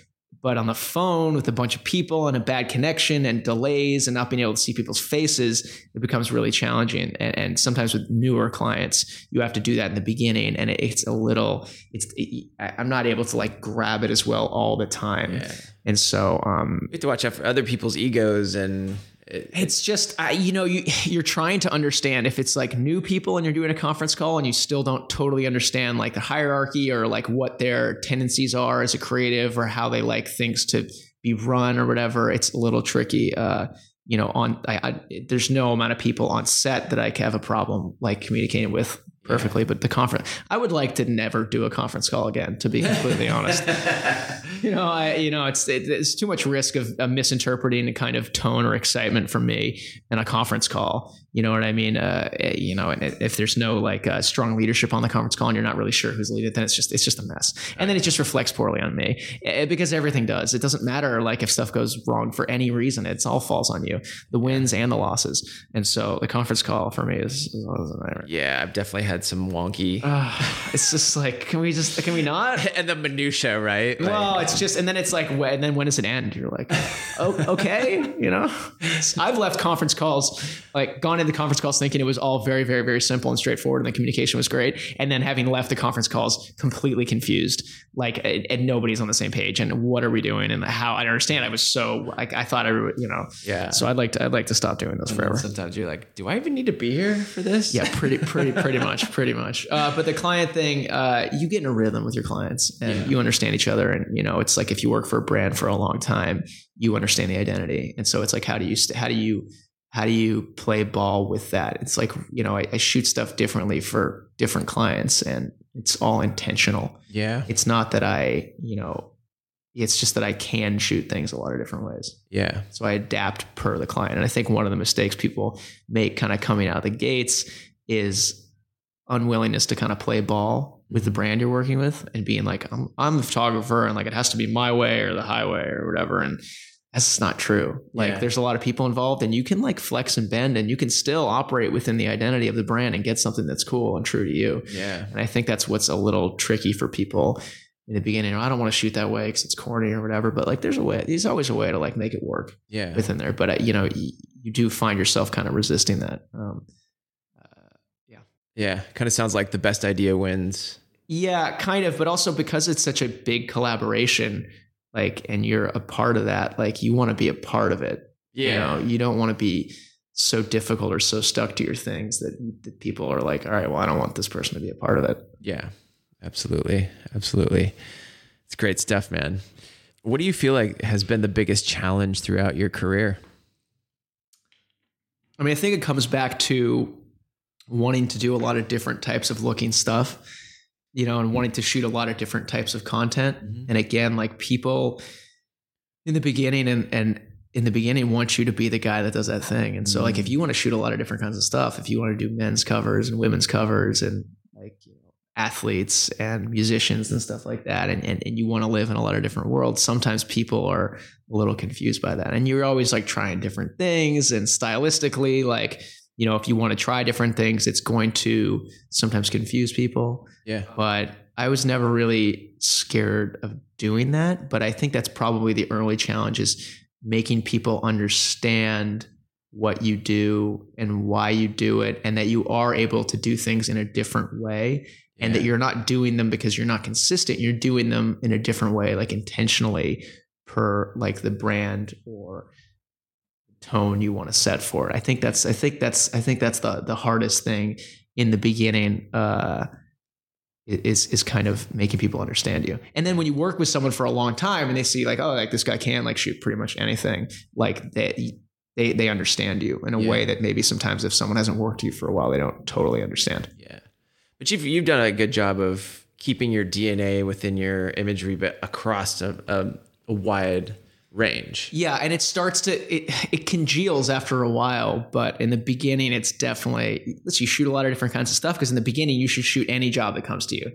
but on the phone with a bunch of people and a bad connection and delays and not being able to see people's faces, it becomes really challenging. And, and sometimes with newer clients, you have to do that in the beginning, and it, it's a little. It's it, I'm not able to like grab it as well all the time, yeah. and so um, you have to watch out for other people's egos and it's just I, you know you you're trying to understand if it's like new people and you're doing a conference call and you still don't totally understand like the hierarchy or like what their tendencies are as a creative or how they like things to be run or whatever it's a little tricky uh you know on I, I there's no amount of people on set that I have a problem like communicating with perfectly. But the conference, I would like to never do a conference call again, to be completely honest. you know, I, you know, it's it, it's too much risk of, of misinterpreting a kind of tone or excitement from me in a conference call. You know what I mean? Uh, eh, you know, and if there's no like uh, strong leadership on the conference call and you're not really sure who's leading, then it's just it's just a mess, and then it just reflects poorly on me eh, because everything does. It doesn't matter like if stuff goes wrong for any reason; it's all falls on you, the wins and the losses. And so the conference call for me is, is yeah, I've definitely had some wonky. Uh, it's just like, can we just can we not? and the minutia, right? Well, it's just, and then it's like, and then when does it end? You're like, oh, okay, you know. I've left conference calls, like gone into conference calls thinking it was all very, very, very simple and straightforward, and the communication was great, and then having left the conference calls completely confused, like, and nobody's on the same page, and what are we doing, and how I understand. I was so like, I thought I, you know, yeah. So I'd like to, I'd like to stop doing those forever. Sometimes you're like, do I even need to be here for this? Yeah, pretty, pretty, pretty much, pretty much. Uh, but the client thing, uh, you get in a rhythm with your clients, and yeah. you understand each other, and you know, it's like if you work for a brand for a long time, you understand the identity, and so it's like, how do you, how do you how do you play ball with that? It's like, you know, I, I, shoot stuff differently for different clients and it's all intentional. Yeah. It's not that I, you know, it's just that I can shoot things a lot of different ways. Yeah. So I adapt per the client. And I think one of the mistakes people make kind of coming out of the gates is unwillingness to kind of play ball with the mm-hmm. brand you're working with and being like, I'm, I'm the photographer and like it has to be my way or the highway or whatever. And that's not true. Like yeah. there's a lot of people involved and you can like flex and bend and you can still operate within the identity of the brand and get something that's cool and true to you. Yeah. And I think that's what's a little tricky for people in the beginning. I don't want to shoot that way because it's corny or whatever, but like there's a way, there's always a way to like make it work yeah. within there. But uh, you know, you, you, do find yourself kind of resisting that. Um, uh, yeah. Yeah. Kind of sounds like the best idea wins. Yeah, kind of, but also because it's such a big collaboration, like and you're a part of that like you want to be a part of it. Yeah. you know you don't want to be so difficult or so stuck to your things that, that people are like all right well i don't want this person to be a part of it. Yeah. Absolutely. Absolutely. It's great stuff man. What do you feel like has been the biggest challenge throughout your career? I mean i think it comes back to wanting to do a lot of different types of looking stuff you know, and wanting to shoot a lot of different types of content. Mm-hmm. And again, like people in the beginning and and in the beginning want you to be the guy that does that thing. And so mm-hmm. like if you want to shoot a lot of different kinds of stuff, if you want to do men's covers and women's covers and like you know, athletes and musicians and stuff like that, and, and and you want to live in a lot of different worlds, sometimes people are a little confused by that. And you're always like trying different things and stylistically, like you know, if you want to try different things, it's going to sometimes confuse people. Yeah. But I was never really scared of doing that. But I think that's probably the early challenge is making people understand what you do and why you do it and that you are able to do things in a different way yeah. and that you're not doing them because you're not consistent you're doing them in a different way like intentionally per like the brand or tone you want to set for it. I think that's I think that's I think that's the the hardest thing in the beginning uh, is is kind of making people understand you. And then when you work with someone for a long time and they see like oh like this guy can like shoot pretty much anything like they they they understand you in a yeah. way that maybe sometimes if someone hasn't worked with you for a while they don't totally understand. Yeah. But you've you've done a good job of keeping your DNA within your imagery but across a, a, a wide range. Yeah, and it starts to it it congeals after a while, but in the beginning it's definitely let's you shoot a lot of different kinds of stuff because in the beginning you should shoot any job that comes to you.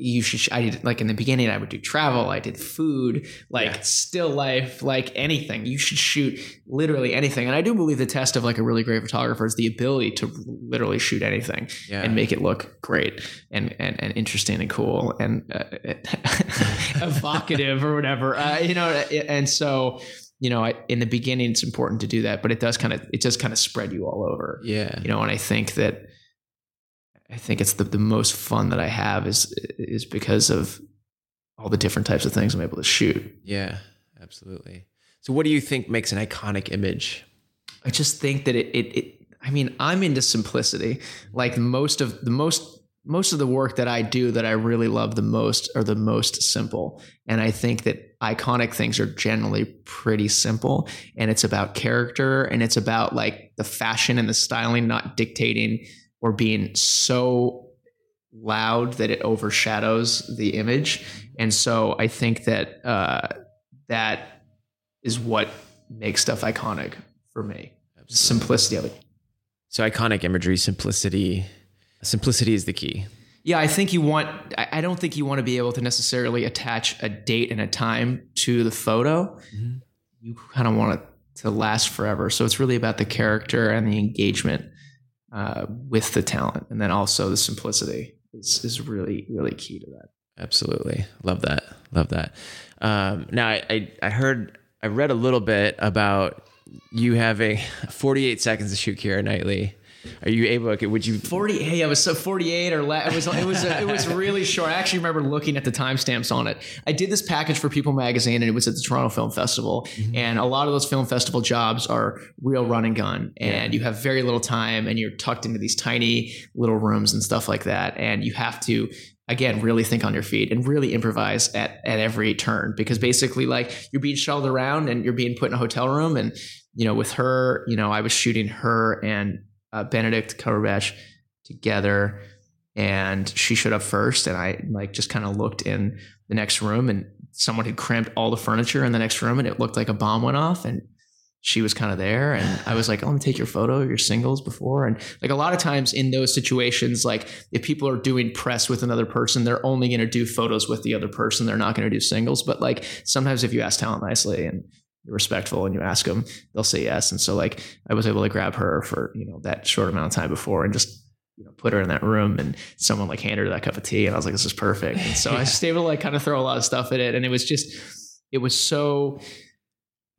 You should i did like in the beginning i would do travel i did food like Yeah. still life like anything you should shoot literally anything and i do believe the test of like a really great photographer is the ability to literally shoot anything Yeah. and make it look great and and, and interesting and cool and uh, evocative or whatever uh, you know and so you know I, in the beginning it's important to do that but it does kind of it does kind of spread you all over yeah. you know and i think that i think it's the, the most fun that i have is is because of all the different types of things i'm able to shoot Yeah. Absolutely. So, what do you think makes an iconic image? i just think that it it, it i mean i'm into simplicity like most of the most most of the work that i do that i really love the most are the most simple and i think that iconic things are generally pretty simple and it's about character and it's about like the fashion and the styling not dictating or being so loud that it overshadows the image and so i think that uh, that is what makes stuff iconic for me simplicity of it So, iconic imagery, simplicity. Simplicity is the key. Yeah, I think you want. I don't think you want to be able to necessarily attach a date and a time to the photo. Mhm. You kind of want it to last forever. So it's really about the character and the engagement uh, with the talent, and then also the simplicity is is really really key to that. Absolutely. Love that. Love that. Um, now, I, I, I heard, I read a little bit about you having 48 seconds to shoot Keira Knightley. Are you able, okay, would you, Forty. Hey, I was so forty-eight or less. It was. It was. it was really short. I actually remember looking at the timestamps on it. I did this package for People Magazine, and it was at the Toronto Film Festival. Mm-hmm. And a lot of those film festival jobs are real run and gun, and you have very little time, and you're tucked into these tiny little rooms and stuff like that, and you have to. Again, really think on your feet and really improvise at, at every turn because basically, like you're being shuttled around and you're being put in a hotel room. And, you know, with her, you know, I was shooting her and uh, Benedict Cumberbatch together and she showed up first and I like just kind of looked in the next room and someone had cramped all the furniture in the next room and it looked like a bomb went off and she was kind of there and I was like, oh, let me take your photo, your singles before. And like a lot of times in those situations, like if people are doing press with another person, they're only going to do photos with the other person. They're not going to do singles. But like sometimes if you ask talent nicely and you're respectful and you ask them, they'll say yes. And so like I was able to grab her for, you know, that short amount of time before and just you know, put her in that room and someone like handed her that cup of tea and I was like, this is perfect. And so I was just able to like kind of throw a lot of stuff at it. And it was just, it was so,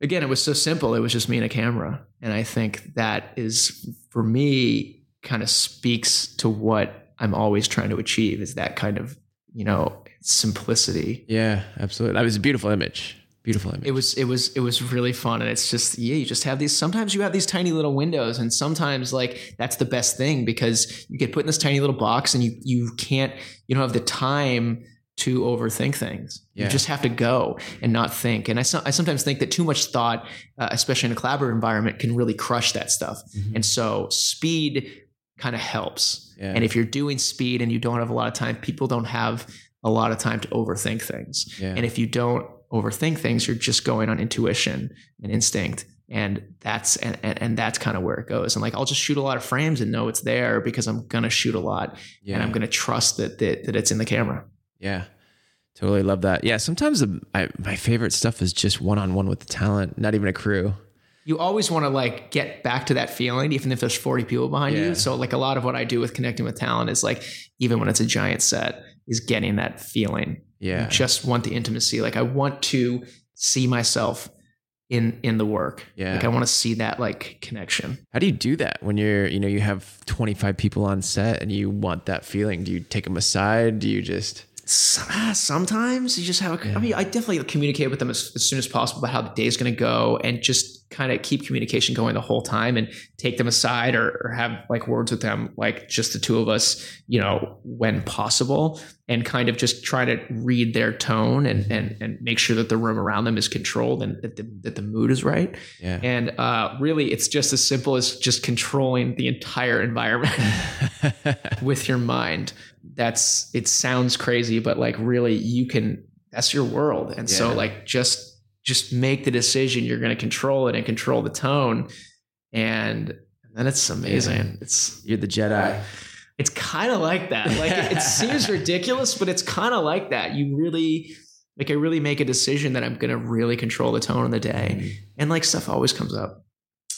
again, it was so simple. It was just me and a camera. And I think that is for me kind of speaks to what I'm always trying to achieve is that kind of, you know, simplicity. yeah, absolutely. That was a beautiful image. Beautiful image. It was it was it was really fun and it's just yeah you just have these sometimes you have these tiny little windows and sometimes like that's the best thing because you get put in this tiny little box and you you can't you don't have the time to overthink things Yeah. you just have to go and not think and I, so, I sometimes think that too much thought uh, especially in a collaborative environment can really crush that stuff Mhm. and so speed kind of helps Yeah. and if you're doing speed and you don't have a lot of time people don't have a lot of time to overthink things yeah. and if you don't overthink things, you're just going on intuition and instinct. And that's and, and, and that's kind of where it goes. And like I'll just shoot a lot of frames and know it's there because I'm gonna shoot a lot yeah. and I'm gonna trust that, that that it's in the camera. Yeah, totally love that. Yeah, sometimes the, I, my favorite stuff is just one on one with the talent, not even a crew. You always want to like get back to that feeling, even if there's 40 people behind Yeah. you. So like a lot of what I do with connecting with talent is like even when it's a giant set, is getting that feeling. Yeah, I just want the intimacy. Like I want to see myself in in the work. Yeah. Like I want to see that like connection. How do you do that when you're, you know, you have 25 people on set and you want that feeling? Do you take them aside? Do you just, ah, sometimes you just have a, I mean, I definitely communicate with them as, as soon as possible about how the day is going to go and just kind of keep communication going the whole time and take them aside or, or have like words with them, like just the two of us, you know, when possible and kind of just try to read their tone and, and, and make sure that the room around them is controlled and that the, that the mood is right. yeah. And uh, really, it's just as simple as just controlling the entire environment with your mind. That's it sounds crazy, but like really, you can. That's your world, and so like just just make the decision. You're going to control it and control the tone, and then it's amazing. It's you're the Jedi. it's kind of like that. Like it, it seems ridiculous, but it's kind of like that. You really like I really make a decision that I'm gonna really control the tone of the day, mm-hmm. and like stuff always comes up.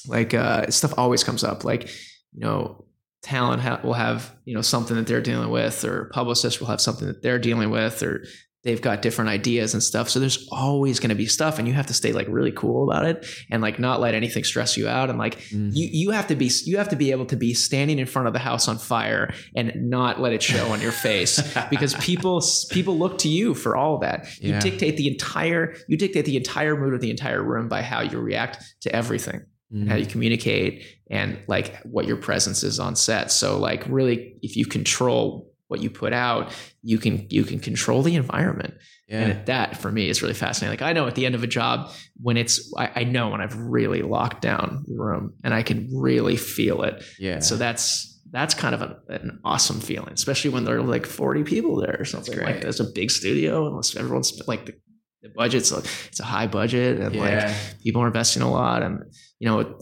Like uh, stuff always comes up. Like you know, talent ha- will have you know something that they're dealing with, or publicists will have something that they're dealing with, or they've got different ideas and stuff. So there's always going to be stuff and you have to stay like really cool about it and like not let anything stress you out. And like mm. you, you have to be, you have to be able to be standing in front of the house on fire and not let it show on your face because people, people look to you for all that. You yeah. dictate the entire, you dictate the entire mood of the entire room by how you react to everything. Mm. how you communicate and like what your presence is on set. So like really if you control what you put out, you can you can control the environment. Yeah. And that for me is really fascinating. Like I know at the end of a job when it's I, I, know when I've really locked down the room and I can really feel it. Yeah. So that's that's kind of a, an awesome feeling, especially when there are like 40 people there or something. Like there's a big studio and everyone's like the, the budget's a, it's a high budget and yeah. like people are investing a lot and you know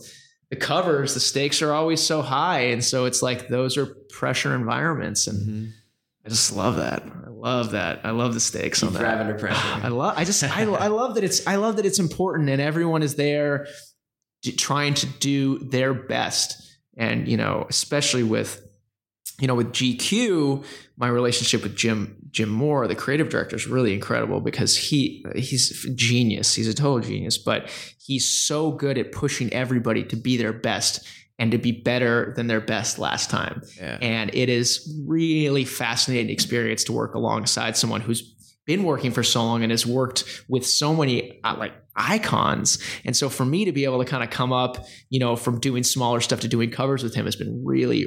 the covers the stakes are always so high and so it's like those are pressure environments and mm-hmm I just love that. I love that. I love the stakes on that. under pressure. I love. I just. I, I love that it's. I love that it's important, and everyone is there, trying to do their best. And you know, especially with, you know, with GQ, my relationship with Jim Jim Moore, the creative director, is really incredible because he he's genius. He's a total genius, but he's so good at pushing everybody to be their best and to be better than their best last time. Yeah. And it is really fascinating experience to work alongside someone who's been working for so long and has worked with so many uh, like icons. And so for me to be able to kind of come up, you know, from doing smaller stuff to doing covers with him has been really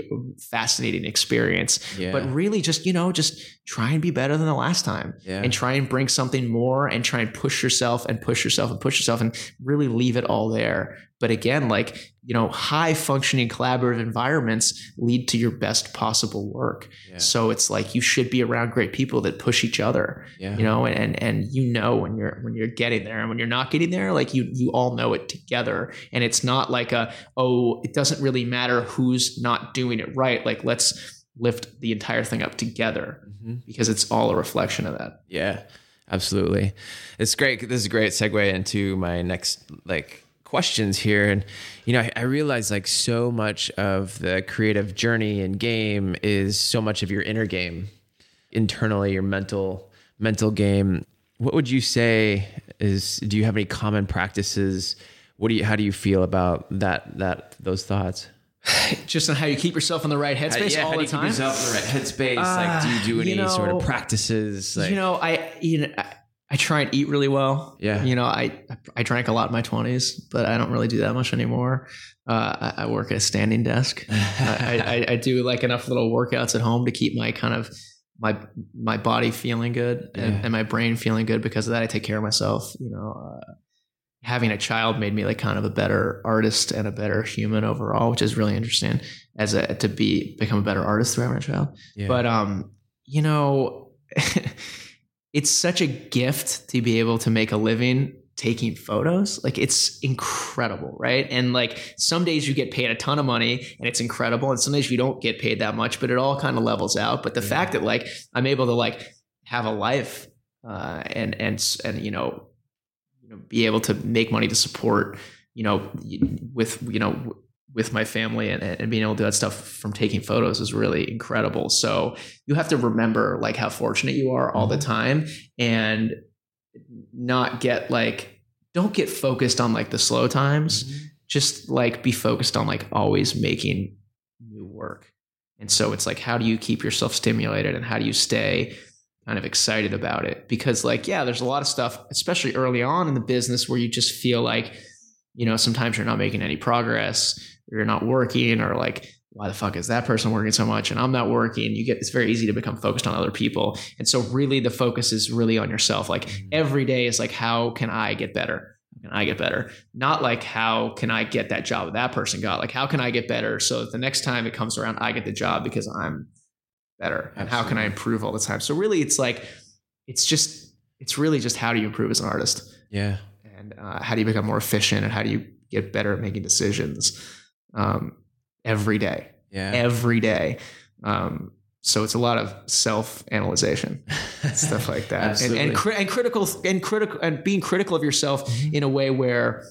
fascinating experience. Yeah. But really just, you know, just try and be better than the last time yeah. and try and bring something more and try and push yourself and push yourself and push yourself and really leave it all there. But again, like, you know, high functioning collaborative environments lead to your best possible work. Yeah. So it's like you should be around great people that push each other, yeah. you know, and, and you know when you're when you're getting there and when you're not getting there, like you you all know it together. And it's not like a, oh, it doesn't really matter who's not doing it right. Like let's lift the entire thing up together mm-hmm. because it's all a reflection of that. Yeah. Absolutely. It's great. This is a great segue into my next like questions here and you know I, I realize like so much of the creative journey and game is so much of your inner game internally your mental mental game what would you say is do you have any common practices what do you how do you feel about that that those thoughts just on how you keep yourself in the right headspace how, yeah, all how the do you time. Keep yourself in the right headspace. Uh, like, do you do any you know, sort of practices? Like, you know, I you know I try and eat really well. Yeah. You know, I I drank a lot in my twenties, but I don't really do that much anymore. Uh, I, I, work at a standing desk. I, I, I, do like enough little workouts at home to keep my kind of my my body feeling good and, yeah. and my brain feeling good because of that. I take care of myself. You know, uh, having a child made me like kind of a better artist and a better human overall, which is really interesting as a to be become a better artist through having a child. Yeah. But um, you know. it's such a gift to be able to make a living taking photos. Like it's incredible right? And like some days you get paid a ton of money and it's incredible and some days you don't get paid that much but it all kind of levels out. But the yeah. fact that like i'm able to like have a life uh, and and and you know you know be able to make money to support you know with you know with my family and, and being able to do that stuff from taking photos is really incredible. So you have to remember like how fortunate you are all the mm-hmm. time and not get like don't get focused on like the slow times. Mm-hmm. Just like be focused on like always making new work. And so it's like how do you keep yourself stimulated and how do you stay kind of excited about it? Because like yeah, there's a lot of stuff especially early on in the business where you just feel like you know sometimes you're not making any progress you're not working or like why the fuck is that person working so much and I'm not working? You get it's very easy to become focused on other people. And so really the focus is really on yourself. Like mm-hmm. every day is like how can I get better? How can I get better? Not like how can I get that job that person got? Like how can I get better so that the next time it comes around I get the job because I'm better. And how can I improve all the time? So really it's like it's just it's really just how do you improve as an artist? Yeah. And uh, how do you become more efficient and how do you get better at making decisions? Um, every day. Yeah. Every day. Um, so it's a lot of self analyzation, stuff like that, and, and, cri- and, critical and critical and being critical of yourself mm-hmm. in a way where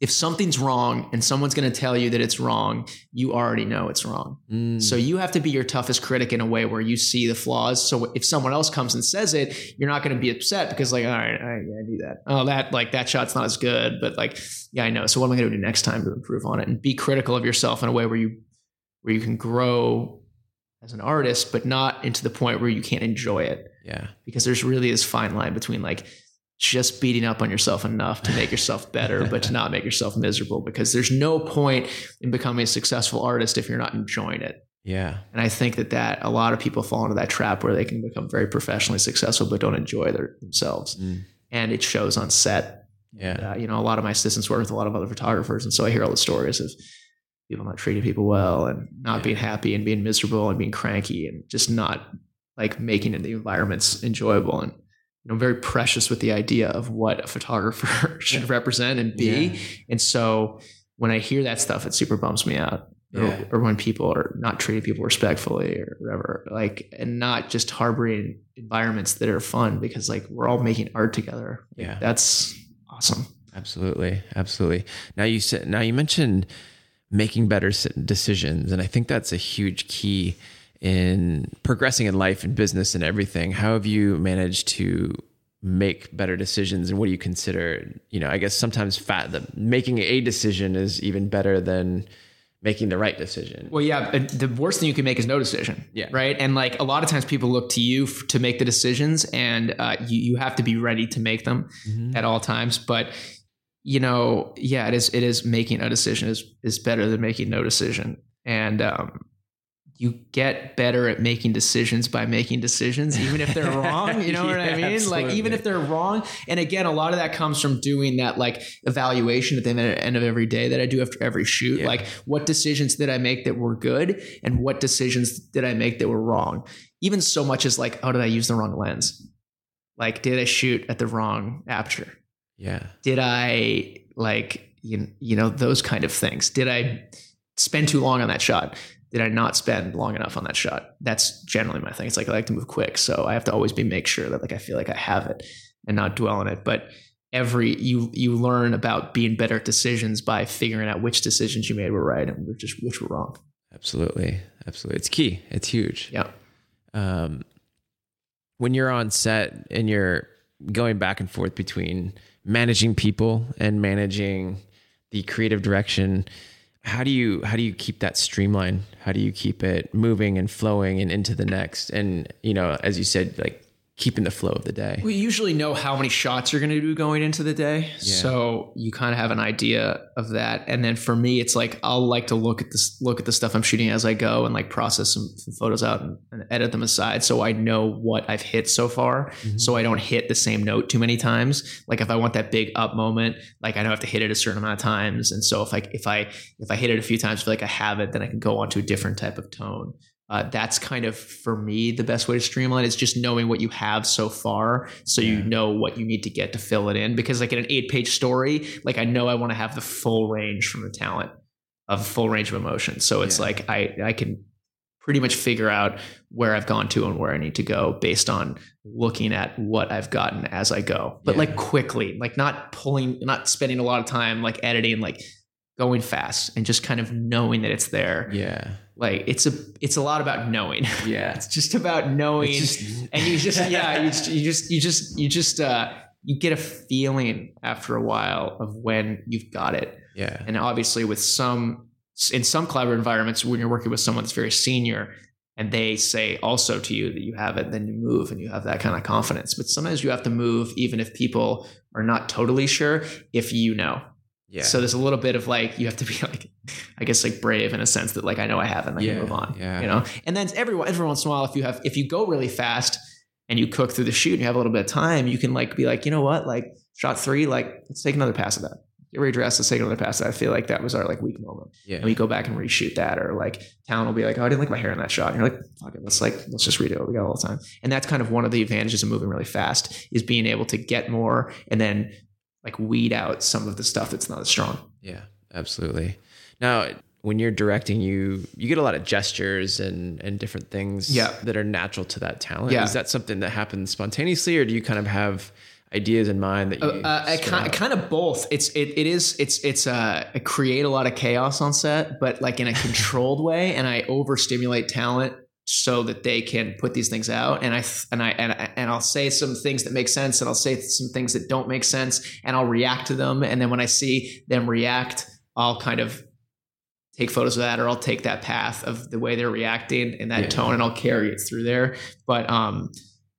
if something's wrong and someone's going to tell you that it's wrong, you already know it's wrong. Mm. So you have to be your toughest critic in a way where you see the flaws. So if someone else comes and says it, you're not going to be upset because like, all right, I, I knew that. Oh, that like that shot's not as good, but like, yeah, I know. So what am I going to do next time to improve on it and be critical of yourself in a way where you where you can grow as an artist, but not into the point where you can't enjoy it. Yeah. Because there's really this fine line between like just beating up on yourself enough to make yourself better, but to not make yourself miserable because there's no point in becoming a successful artist if you're not enjoying it. Yeah. And I think that that a lot of people fall into that trap where they can become very professionally successful but don't enjoy their, themselves. Mm. And it shows on set. Yeah. Uh, you know, a lot of my assistants work with a lot of other photographers and so I hear all the stories of people not treating people well and not yeah. being happy and being miserable and being cranky and just not like making the environments enjoyable and you know very precious with the idea of what a photographer should yeah. represent and be. Yeah. and so when i hear that stuff it super bumps me out. Yeah. or, or, when people are not treating people respectfully or whatever. Like and not just harboring environments that are fun because like we're all making art together. Yeah. that's awesome. Absolutely. Absolutely. Now you said now you mentioned making better decisions and i think that's a huge key in progressing in life and business and everything, how have you managed to make better decisions and what do you consider, you know, I guess sometimes fat the making a decision is even better than making the right decision. Well, yeah, the worst thing you can make is no decision. Yeah. Right. And like a lot of times people look to you f- to make the decisions and uh, you, you have to be ready to make them mm-hmm. at all times. But you know, yeah, it is, it is making a decision is, is better than making no decision. And, um, you get better at making decisions by making decisions, even if they're wrong. You know yeah, what I mean? Absolutely. Like even if they're wrong. And again, a lot of that comes from doing that like evaluation at the end of every day that I do after every shoot. Yeah. Like what decisions did I make that were good, and what decisions did I make that were wrong? Even so much as like, oh, did I use the wrong lens? Like, did I shoot at the wrong aperture? Yeah. Did I like you, you know those kind of things? Did I spend too long on that shot? Did I not spend long enough on that shot? That's generally my thing. It's like I like to move quick, so I have to always be make sure that like I feel like I have it and not dwell on it. But every you you learn about being better at decisions by figuring out which decisions you made were right and which just which were wrong. Absolutely, absolutely. It's key. It's huge. Yeah. Um, when you're on set and you're going back and forth between managing people and managing the creative direction how do you how do you keep that streamline how do you keep it moving and flowing and into the next? And you know as you said like keeping the flow of the day. We usually know how many shots you're going to do going into the day. Yeah. So you kind of have an idea of that. And then for me, it's like, I'll like to look at this, look at the stuff I'm shooting as I go and like process some, some photos out and, and, edit them aside. So I know what I've hit so far. Mm-hmm. So I don't hit the same note too many times. Like if I want that big up moment, like I don't have to hit it a certain amount of times. And so if I, if I, if I hit it a few times, feel like I have it, then I can go on to a different type of tone. Uh, that's kind of for me the best way to streamline is just knowing what you have so far so yeah. you know what you need to get to fill it in because like in an eight page story like i know i want to have the full range from the talent of full range of emotion so it's yeah. like i i can pretty much figure out where i've gone to and where i need to go based on looking at what i've gotten as i go but yeah. like quickly like not pulling not spending a lot of time like editing like going fast and just kind of knowing that it's there. Yeah. Like it's a it's a lot about knowing. Yeah. it's just about knowing just, and you just yeah, you just, you just you just you just uh you get a feeling after a while of when you've got it. Yeah. And obviously with some in some collaborative environments when you're working with someone that's very senior and they say also to you that you have it, then you move and you have that kind of confidence. But sometimes you have to move even if people are not totally sure if you know. Yeah. So there's a little bit of like you have to be like, I guess like brave in a sense that like I know I have and I yeah, can move on. Yeah. You know. And then every every once in a while, if you have if you go really fast and you cook through the shoot and you have a little bit of time, you can like be like, you know what, like shot three, like let's take another pass of that. Get redressed, let's take another pass. I feel like that was our like weak moment. Yeah. And we go back and reshoot that, or like town will be like, oh, I didn't like my hair in that shot. And you're like, fuck it, let's like let's just redo it. We got all the time. And that's kind of one of the advantages of moving really fast is being able to get more and then like weed out some of the stuff that's not as strong. Yeah, absolutely. Now, when you're directing you you get a lot of gestures and and different things yeah. that are natural to that talent yeah. is that something that happens spontaneously or do you kind of have ideas in mind that you uh, uh, kind, kind of both it's it, it is it's it's uh I create a lot of chaos on set but like in a controlled way and i overstimulate talent so that they can put these things out and i and i and, I, and i'll say some things that make sense and i'll say some things that don't make sense and i'll react to them and then when i see them react i'll kind of take photos of that or I'll take that path of the way they're reacting and that yeah. tone and I'll carry it through there. But um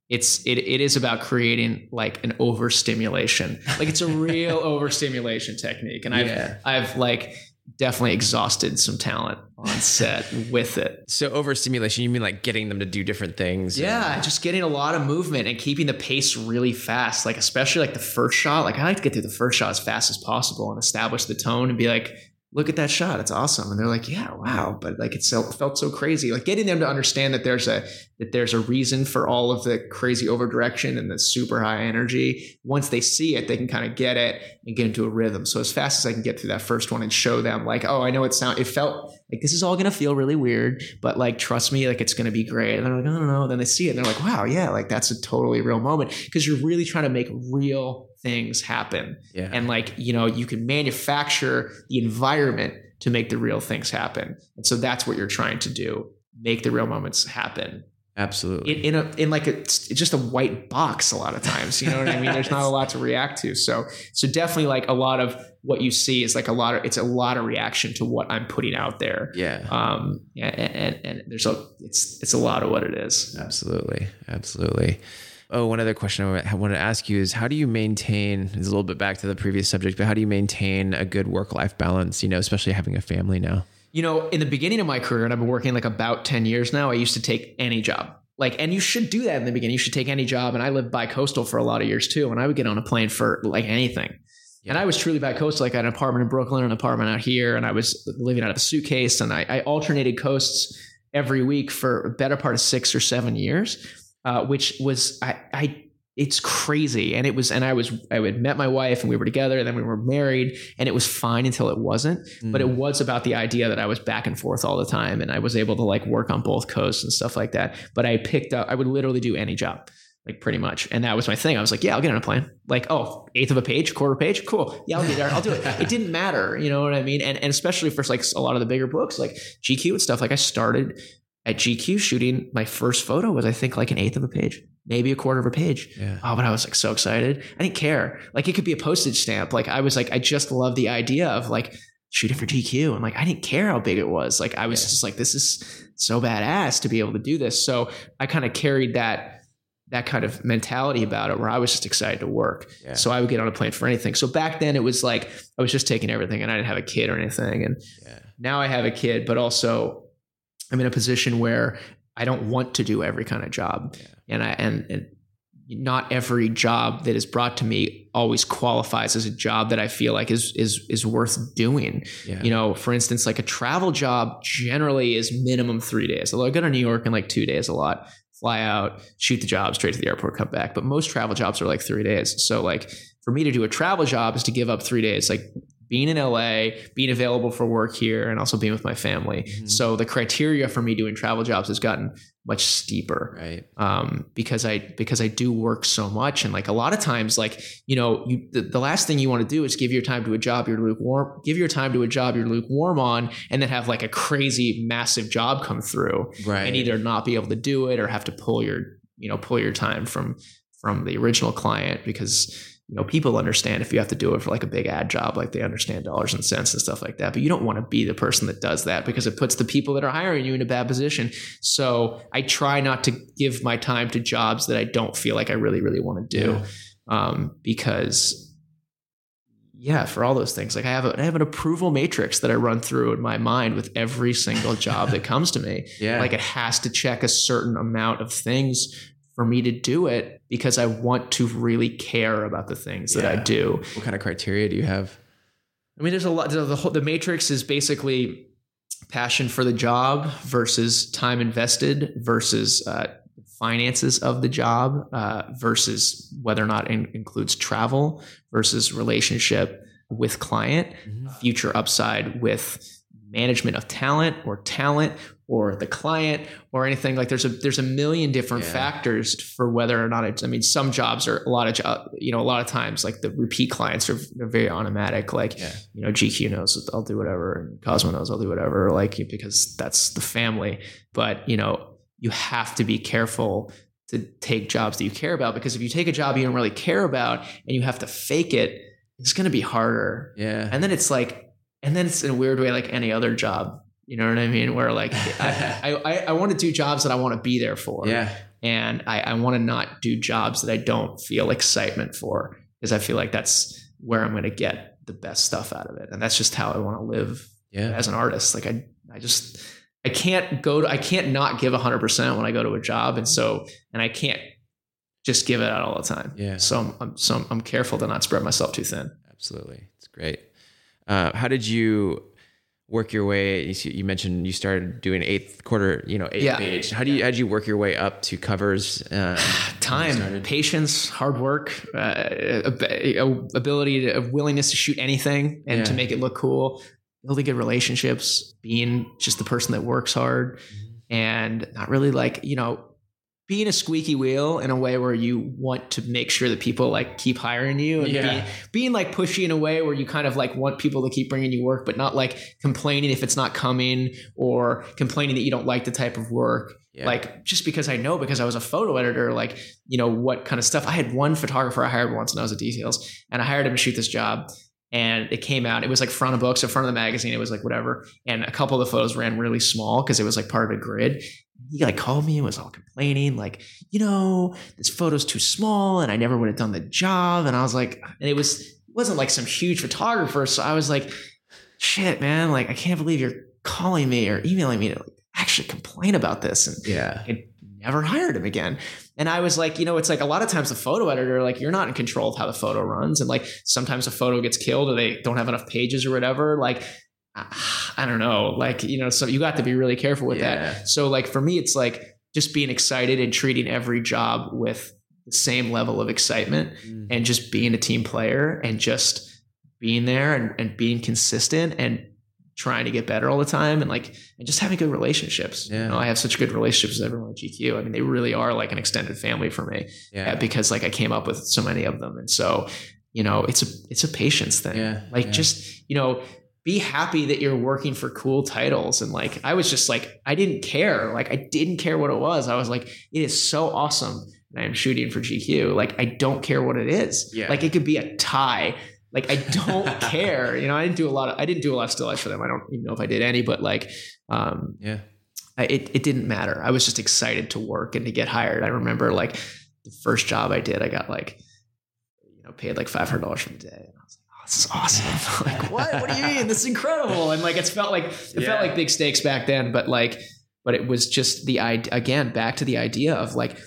it's it, it is about creating like an overstimulation. Like it's a real overstimulation technique. And I've yeah. I've like definitely exhausted some talent on set with it. So overstimulation, you mean like getting them to do different things? Yeah, and- just getting a lot of movement and keeping the pace really fast. Like especially like the first shot. Like I like to get through the first shot as fast as possible and establish the tone and be like, look at that shot it's awesome. And they're like yeah wow but like it felt so crazy like getting them to understand that there's a that there's a reason for all of the crazy over direction and the super high energy. Once they see it they can kind of get it and get into a rhythm. So as fast as i can get through that first one and show them like oh i know it sound it felt like this is all gonna feel really weird but like trust me like it's gonna be great. And they're like no no no. Then they see it and they're like wow yeah like that's a totally real moment. Because you're really trying to make real things happen. Yeah. And like, you know, you can manufacture the environment to make the real things happen. And so that's what you're trying to do. Make the real moments happen. Absolutely. In, in a in like a it's just a white box a lot of times. You know what I mean? There's not a lot to react to. So so definitely like a lot of what you see is like a lot of it's a lot of reaction to what I'm putting out there. Yeah. Um and, and, and there's a it's it's a lot of what it is. Absolutely. Absolutely. Oh, one other question I want to ask you is how do you maintain, is a little bit back to the previous subject, but how do you maintain a good work life balance, you know, especially having a family now? You know, in the beginning of my career, and I've been working like about 10 years now, I used to take any job. Like, and you should do that in the beginning. You should take any job. And I lived by coastal for a lot of years too. And I would get on a plane for like anything. Yeah. And I was truly by coastal. Like I had an apartment in Brooklyn, an apartment out here, and I was living out of a suitcase. And I, I alternated coasts every week for a better part of six or seven years uh, which was I, I it's crazy. And it was and i was i had met my wife and we were together and then we were married and it was fine until it wasn't. Mm. but it mm. was about the idea that i was back and forth all the time and i was able to like work on both coasts and stuff like that. But i picked up i would literally do any job like pretty much. And that was my thing. I was like yeah i'll get on a plane. Like oh eighth of a page quarter page? Cool. Yeah i'll be there. I'll do it. It didn't matter. You know what i mean? And, and especially for like a lot of the bigger books like gq and stuff like i started at GQ shooting, my first photo was I think like an eighth of a page, maybe a quarter of a page. Yeah. Oh, but I was like so excited. I didn't care. Like it could be a postage stamp. Like I was like, I just love the idea of like shooting for GQ. And like I didn't care how big it was. Like I was yeah. just like, this is so badass to be able to do this. So I kind of carried that that kind of mentality about it where I was just excited to work. Yeah. So I would get on a plane for anything. So back then it was like I was just taking everything and I didn't have a kid or anything. And now I have a kid, but also I'm in a position where I don't want to do every kind of job, yeah. and I and, and not every job that is brought to me always qualifies as a job that I feel like is is is worth doing. Yeah. You know, for instance, like a travel job generally is minimum three days. Although I go to New York in like two days a lot, fly out, shoot the job, straight to the airport, come back. But most travel jobs are like three days. So like for me to do a travel job is to give up three days. Like being in LA, being available for work here, and also being with my family. Mm-hmm. So the criteria for me doing travel jobs has gotten much steeper, right? Um, because I because I do work so much, and like a lot of times, like you know, you the, the last thing you want to do is give your time to a job you're lukewarm, give your time to a job you're lukewarm on, and then have like a crazy massive job come through, right? And either not be able to do it or have to pull your you know pull your time from from the original client because you know, people understand if you have to do it for like a big ad job, like they understand dollars and cents and stuff like that. But you don't want to be the person that does that because it puts the people that are hiring you in a bad position. So I try not to give my time to jobs that I don't feel like I really, really want to do. Yeah. Um, because yeah, for all those things, like I have, a, I have an approval matrix that I run through in my mind with every single job that comes to me. Yeah. Like it has to check a certain amount of things for me to do it because I want to really care about the things yeah. that I do. What kind of criteria do you have? I mean, there's a lot. The, whole, the matrix is basically passion for the job versus time invested versus uh, finances of the job uh, versus whether or not it includes travel versus relationship with client, mm-hmm. future upside with management of talent or talent or the client or anything like there's a there's a million different Yeah. factors for whether or not it's i mean some jobs are a lot of job you know a lot of times like the repeat clients are they're very automatic like Yeah. you know gq knows i'll do whatever and cosmo knows i'll do whatever like because that's the family but you know you have to be careful to take jobs that you care about because if you take a job you don't really care about and you have to fake it it's going to be harder Yeah. and then it's like and then it's in a weird way like any other job you know what i mean where like i i, I want to do jobs that i want to be there for yeah. and i, I want to not do jobs that i don't feel excitement for because i feel like that's where i'm going to get the best stuff out of it and that's just how i want to live Yeah. as an artist like i i just i can't go to i can't not give 100% when i go to a job and so and i can't just give it out all the time Yeah. so i'm, I'm so I'm, I'm careful to not spread myself too thin Absolutely. It's great. Uh, how did you work your way? You, mentioned you started doing eighth quarter, you know, eighth Yeah. page. How do you, how did you work your way up to covers? Uh, time patience hard work uh, ability to, a willingness to shoot anything and to make it look cool building good relationships being just the person that works hard and not really like you know being a squeaky wheel in a way where you want to make sure that people like keep hiring you and Yeah. being, being like pushy in a way where you kind of like want people to keep bringing you work but not like complaining if it's not coming or complaining that you don't like the type of work Yeah. like just because I know because I was a photo editor, like you know what kind of stuff. I had one photographer I hired once, and I was at details, and I hired him to shoot this job, and it came out. It was like front of books, so front of the magazine. It was like whatever, and a couple of the photos ran really small because it was like part of a grid. He like called me and was all complaining, like you know this photo's too small, and I never would have done the job. And I was like, and it was it wasn't like some huge photographer, so I was like, shit, man, like I can't believe you're calling me or emailing me to like, actually complain about this and yeah. I never hired him again. And I was like, you know, it's like a lot of times the photo editor, like you're not in control of how the photo runs. And like sometimes a photo gets killed or they don't have enough pages or whatever. Like, I don't know. Like, you know, so you got to be really careful with Yeah. that. So like for me, it's like just being excited and treating every job with the same level of excitement Mm. and just being a team player and just being there and, and being consistent and trying to get better all the time and like and just having good relationships. Yeah. You know, I have such good relationships with everyone at GQ. I mean, they really are like an extended family for me Yeah. uh, because like I came up with so many of them. And so, you know, it's a it's a patience thing. Yeah, Like yeah. just, you know, be happy that you're working for cool titles. And like I was just like, I didn't care. Like I didn't care what it was. I was like, it is so awesome. And I'm shooting for GQ. Like I don't care what it is. Yeah. Like it could be a tie. Like I don't care. You know, I didn't do a lot of I didn't do a lot of still life for them. I don't even know if I did any, but like um Yeah. I, it, it didn't matter. I was just excited to work and to get hired. I remember like the first job I did, I got like, you know, paid like five hundred dollars for the day. And I was like, this is awesome. like, what? What do you mean? This is incredible. And like, it's felt like it Yeah. felt like big stakes back then, but like, but it was just the idea again back to the idea of like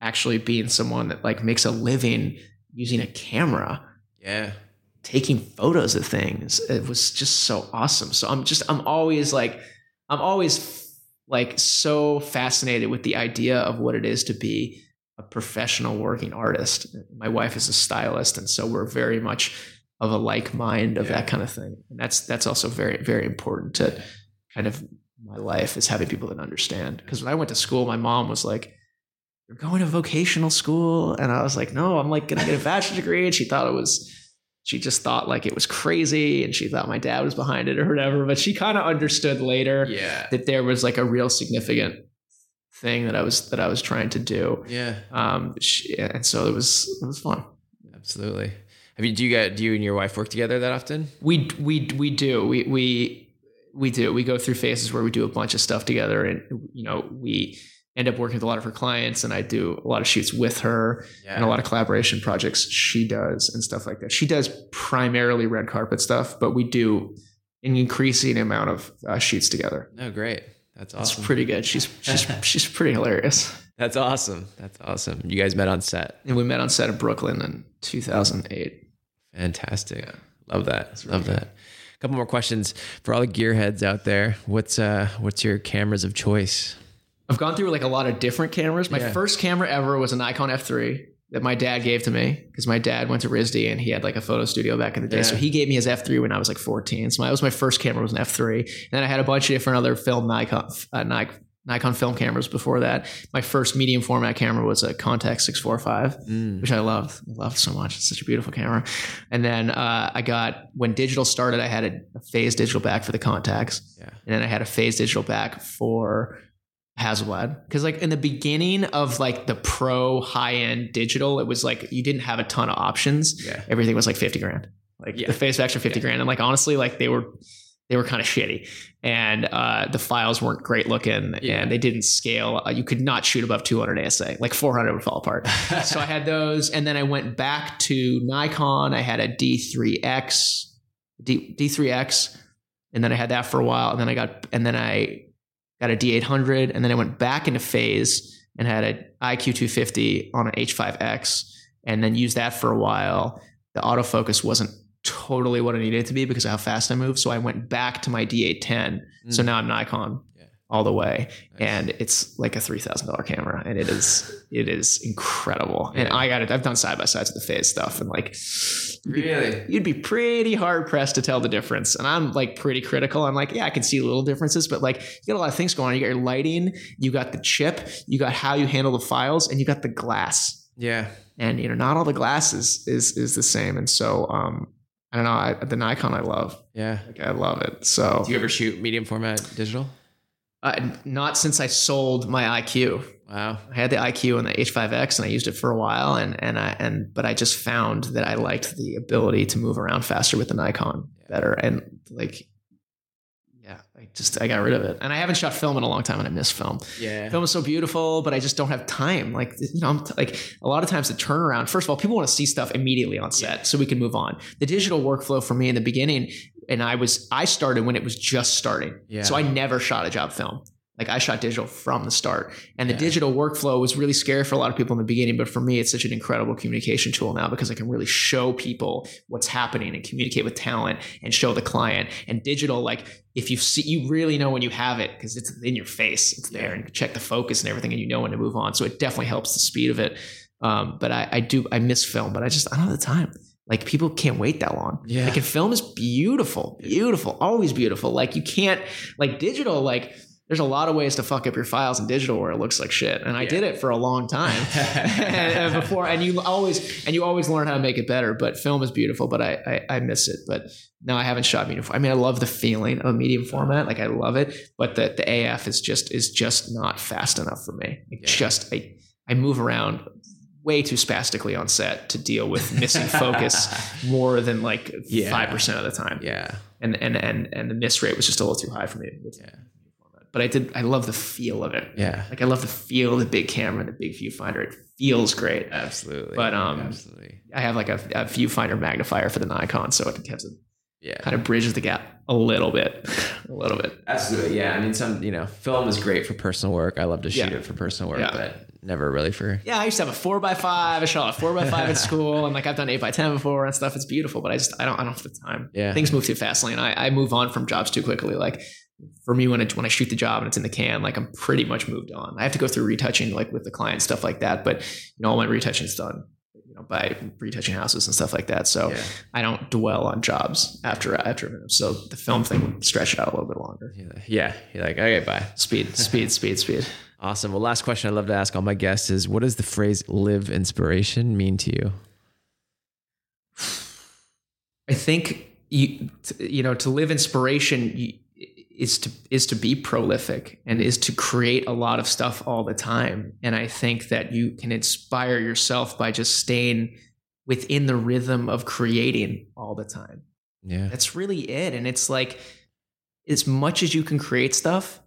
actually being someone that like makes a living using a camera Yeah. taking photos of things. It was just so awesome. So I'm just I'm always like I'm always like so fascinated with the idea of what it is to be a professional working artist. My wife is a stylist and so we're very much of a like mind of Yeah. that kind of thing. And that's that's also very very important to kind of my life is having people that understand. Because when I went to school, my mom was like, You're going to vocational school? And I was like, No, I'm like gonna get a bachelor's degree. And she thought it was she just thought like it was crazy and she thought my dad was behind it or whatever. But she kind of understood later Yeah. that there was like a real significant thing that I was that I was trying to do. Yeah. Um she, and so it was it was fun. Absolutely. Have you do you get do you and your wife work together that often? We we we do. We we we do. We go through phases where we do a bunch of stuff together and you know, we end up working with a lot of her clients and I do a lot of shoots with her Yeah. and a lot of collaboration projects she does and stuff like that. She does primarily red carpet stuff, but we do an increasing amount of uh, shoots together. Oh, great. That's It's awesome. pretty good. She's she's she's pretty hilarious. That's awesome. That's awesome. You guys met on set. And we met on set in Brooklyn in 2008. Fantastic. Yeah. Love that. really Love good. that. A couple more questions for all the gearheads out there. What's uh what's your cameras of choice? I've gone through like a lot of different cameras. My Yeah. first camera ever was a Nikon F3. that my dad gave to me because my dad went to RISD and he had like a photo studio back in the day. Yeah. So he gave me his F3 when I was like 14. So my, that was my first camera was an F3. And then I had a bunch of different other film Nikon, uh, Nikon, Nikon film cameras before that. My first medium format camera was a Contax 645 Mm. which I loved, loved so much. It's such a beautiful camera. And then uh, I got when digital started, I had a, a phase digital back for the Contax. Yeah. and then I had a phase digital back for Hasselblad. Because like in the beginning of like the pro high end digital, it was like you didn't have a ton of options. Yeah. Everything was like fifty grand. Like Yeah. the phase backs are fifty grand, and like honestly, like they were they were kind of shitty, and uh, the files weren't great looking, Yeah. and they didn't scale. Uh, you could not shoot above 200 ASA. Like 400 would fall apart. so I had those, and then I went back to Nikon. I had a D3X, D, D3X, and then I had that for a while, and then I got, and then I got a D800, and then I went back into phase and had an IQ250 on an H5X, and then used that for a while. The autofocus wasn't totally what I needed it to be because of how fast I moved, so I went back to my D810. So Mm. now I'm Nikon Yeah. all the way Nice. and it's like a three thousand dollar camera, and it is it is incredible. And I got it. I've done side by sides with the phase stuff, and like, Really? you'd be pretty hard pressed to tell the difference. And I'm like pretty critical. I'm like, yeah, I can see little differences, but like, you got a lot of things going on. You got your lighting, you got the chip, you got how you handle the files, and you got the glass. Yeah. And you know, not all the glass is is, is the same. And so, um, I don't know. I, the Nikon I love. Yeah. Like I love it. So Do you ever shoot medium format digital? uh, not since I sold my IQ. Wow. I had the IQ and the H5X and I used it for a while and and I and but I just found that I liked the ability to move around faster with the Nikon better and like just I got rid of it. And I haven't shot film in a long time and I miss film. Yeah. Film is so beautiful, but I just don't have time. Like you know, I'm t- like a lot of times the turnaround. First of all, people want to see stuff immediately on set, so we can move on. The digital workflow for me in the beginning, and I was I started when it was just starting, Yeah. so I never shot a job film. Like I shot digital from the start, and the Yeah. digital workflow was really scary for a lot of people in the beginning. But for me, it's such an incredible communication tool now because I can really show people what's happening and communicate with talent and show the client. And digital, like if you see, you really know when you have it because it's in your face, it's there, and check the focus and everything, and you know when to move on. So it definitely helps the speed of it. Um, but I, I do I miss film, but I just I don't have the time. Like people can't wait that long. Yeah. Like and film is beautiful, beautiful, always beautiful. Like you can't like digital. Like there's a lot of ways to fuck up your files in digital where it looks like shit, and I Yeah. did it for a long time and, and before. And you always and you always learn how to make it better. But film is beautiful, but I I, I miss it. But no, I haven't shot medium. I mean, I love the feeling of medium format. Like I love it, but the the AF is just is just not fast enough for me. Like Yeah. Just I I move around way too spastically on set to deal with missing focus more than like Yeah. five percent of the time. Yeah. And and and and the miss rate was just a little too high for me. Yeah. But I did I love the feel of it. Yeah. Like I love the feel of the big camera the big viewfinder. It feels great. Absolutely. But, um, absolutely. I have like a, a viewfinder magnifier for the Nikon, so it Yeah. kind of bridges the gap a little bit, a little bit. Absolutely. Yeah. I mean, some, you know, film is great for personal work. I love to shoot Yeah. it for personal work, Yeah. but never really for. Yeah, I used to have a four by five. I shot a four by five at school, and like I've done eight by ten before and stuff. It's beautiful, but I just I don't I don't have the time. Yeah. things move too fastly, and I, I move on from jobs too quickly. Like for me, when I, when I shoot the job and it's in the can, like I'm pretty much moved on. I have to go through retouching like with the client stuff like that, but you know all my retouching is done. You know, by retouching houses and stuff like that. So Yeah. I don't dwell on jobs after after a minute. So the film thing would stretch out a little bit longer. Yeah. Yeah. You're like, okay, bye. Speed, speed, speed, speed. Awesome. Well, last question I'd love to ask all my guests is what does the phrase live inspiration mean to you? I think you you know to live inspiration you, is to is to be prolific and is to create a lot of stuff all the time. And I think that you can inspire yourself by just staying within the rhythm of creating all the time. Yeah. That's really it. And it's like as much as you can create stuff,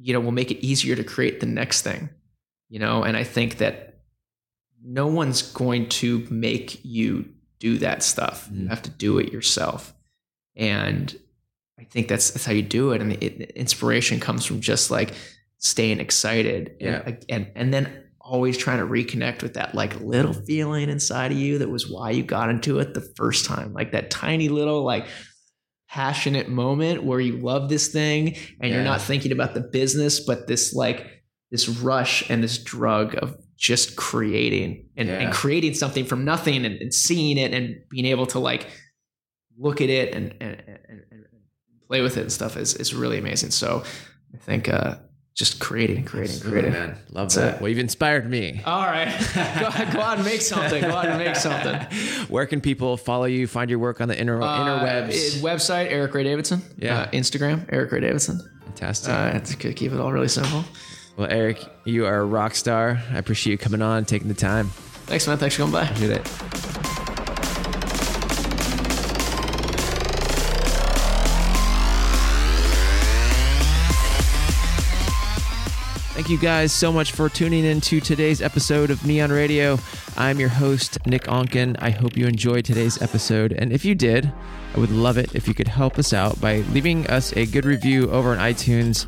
you know, will make it easier to create the next thing. You know, and I think that no one's going to make you do that stuff. You Mm. have to do it yourself. And I think that's that's how you do it. And it, inspiration comes from just like staying excited. Yeah. And, and and then always trying to reconnect with that like little feeling inside of you that was why you got into it the first time. Like that tiny little like passionate moment where you love this thing and you're not thinking about the business, but this like this rush and this drug of just creating and, Yeah. and creating something from nothing and, and seeing it and being able to like look at it and, and play with it and stuff is, is really amazing. So I think uh, just creating, creating, creating. man. Love That's that. it. Well, you've inspired me. All right. go, go out and make something. Go on, and make something. Where can people follow you, find your work on the inter- Uh, interwebs? it- website, Eric Ray Davidson. Yeah. Uh, Instagram, Eric Ray Davidson. Fantastic. Uh, to keep it all really simple. well, Eric, you are a rock star. I appreciate you coming on, taking the time. Thanks, man. Thanks for coming by. Did it. You guys so much for tuning in to today's episode of Neon Radio. I'm your host, Nick Onken. I hope you enjoyed today's episode. And if you did, I would love it if you could help us out by leaving us a good review over on iTunes,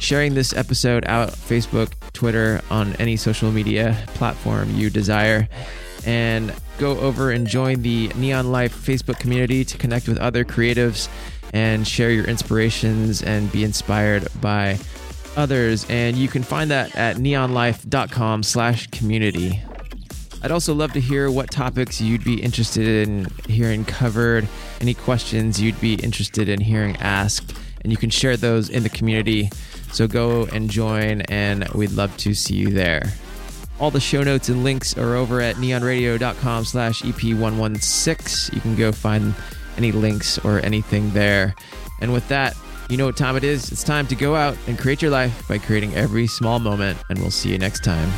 sharing this episode out Facebook, Twitter, on any social media platform you desire. And go over and join the Neon Life Facebook community to connect with other creatives and share your inspirations and be inspired by others. And you can find that at neonlife.com slash community. I'd also love to hear what topics you'd be interested in hearing covered, any questions you'd be interested in hearing asked, and you can share those in the community. So go and join, and we'd love to see you there. All the show notes and links are over at neonradio.com slash EP116. You can go find any links or anything there. And with that, you know what time it is. It's time to go out and create your life by creating every small moment, and we'll see you next time.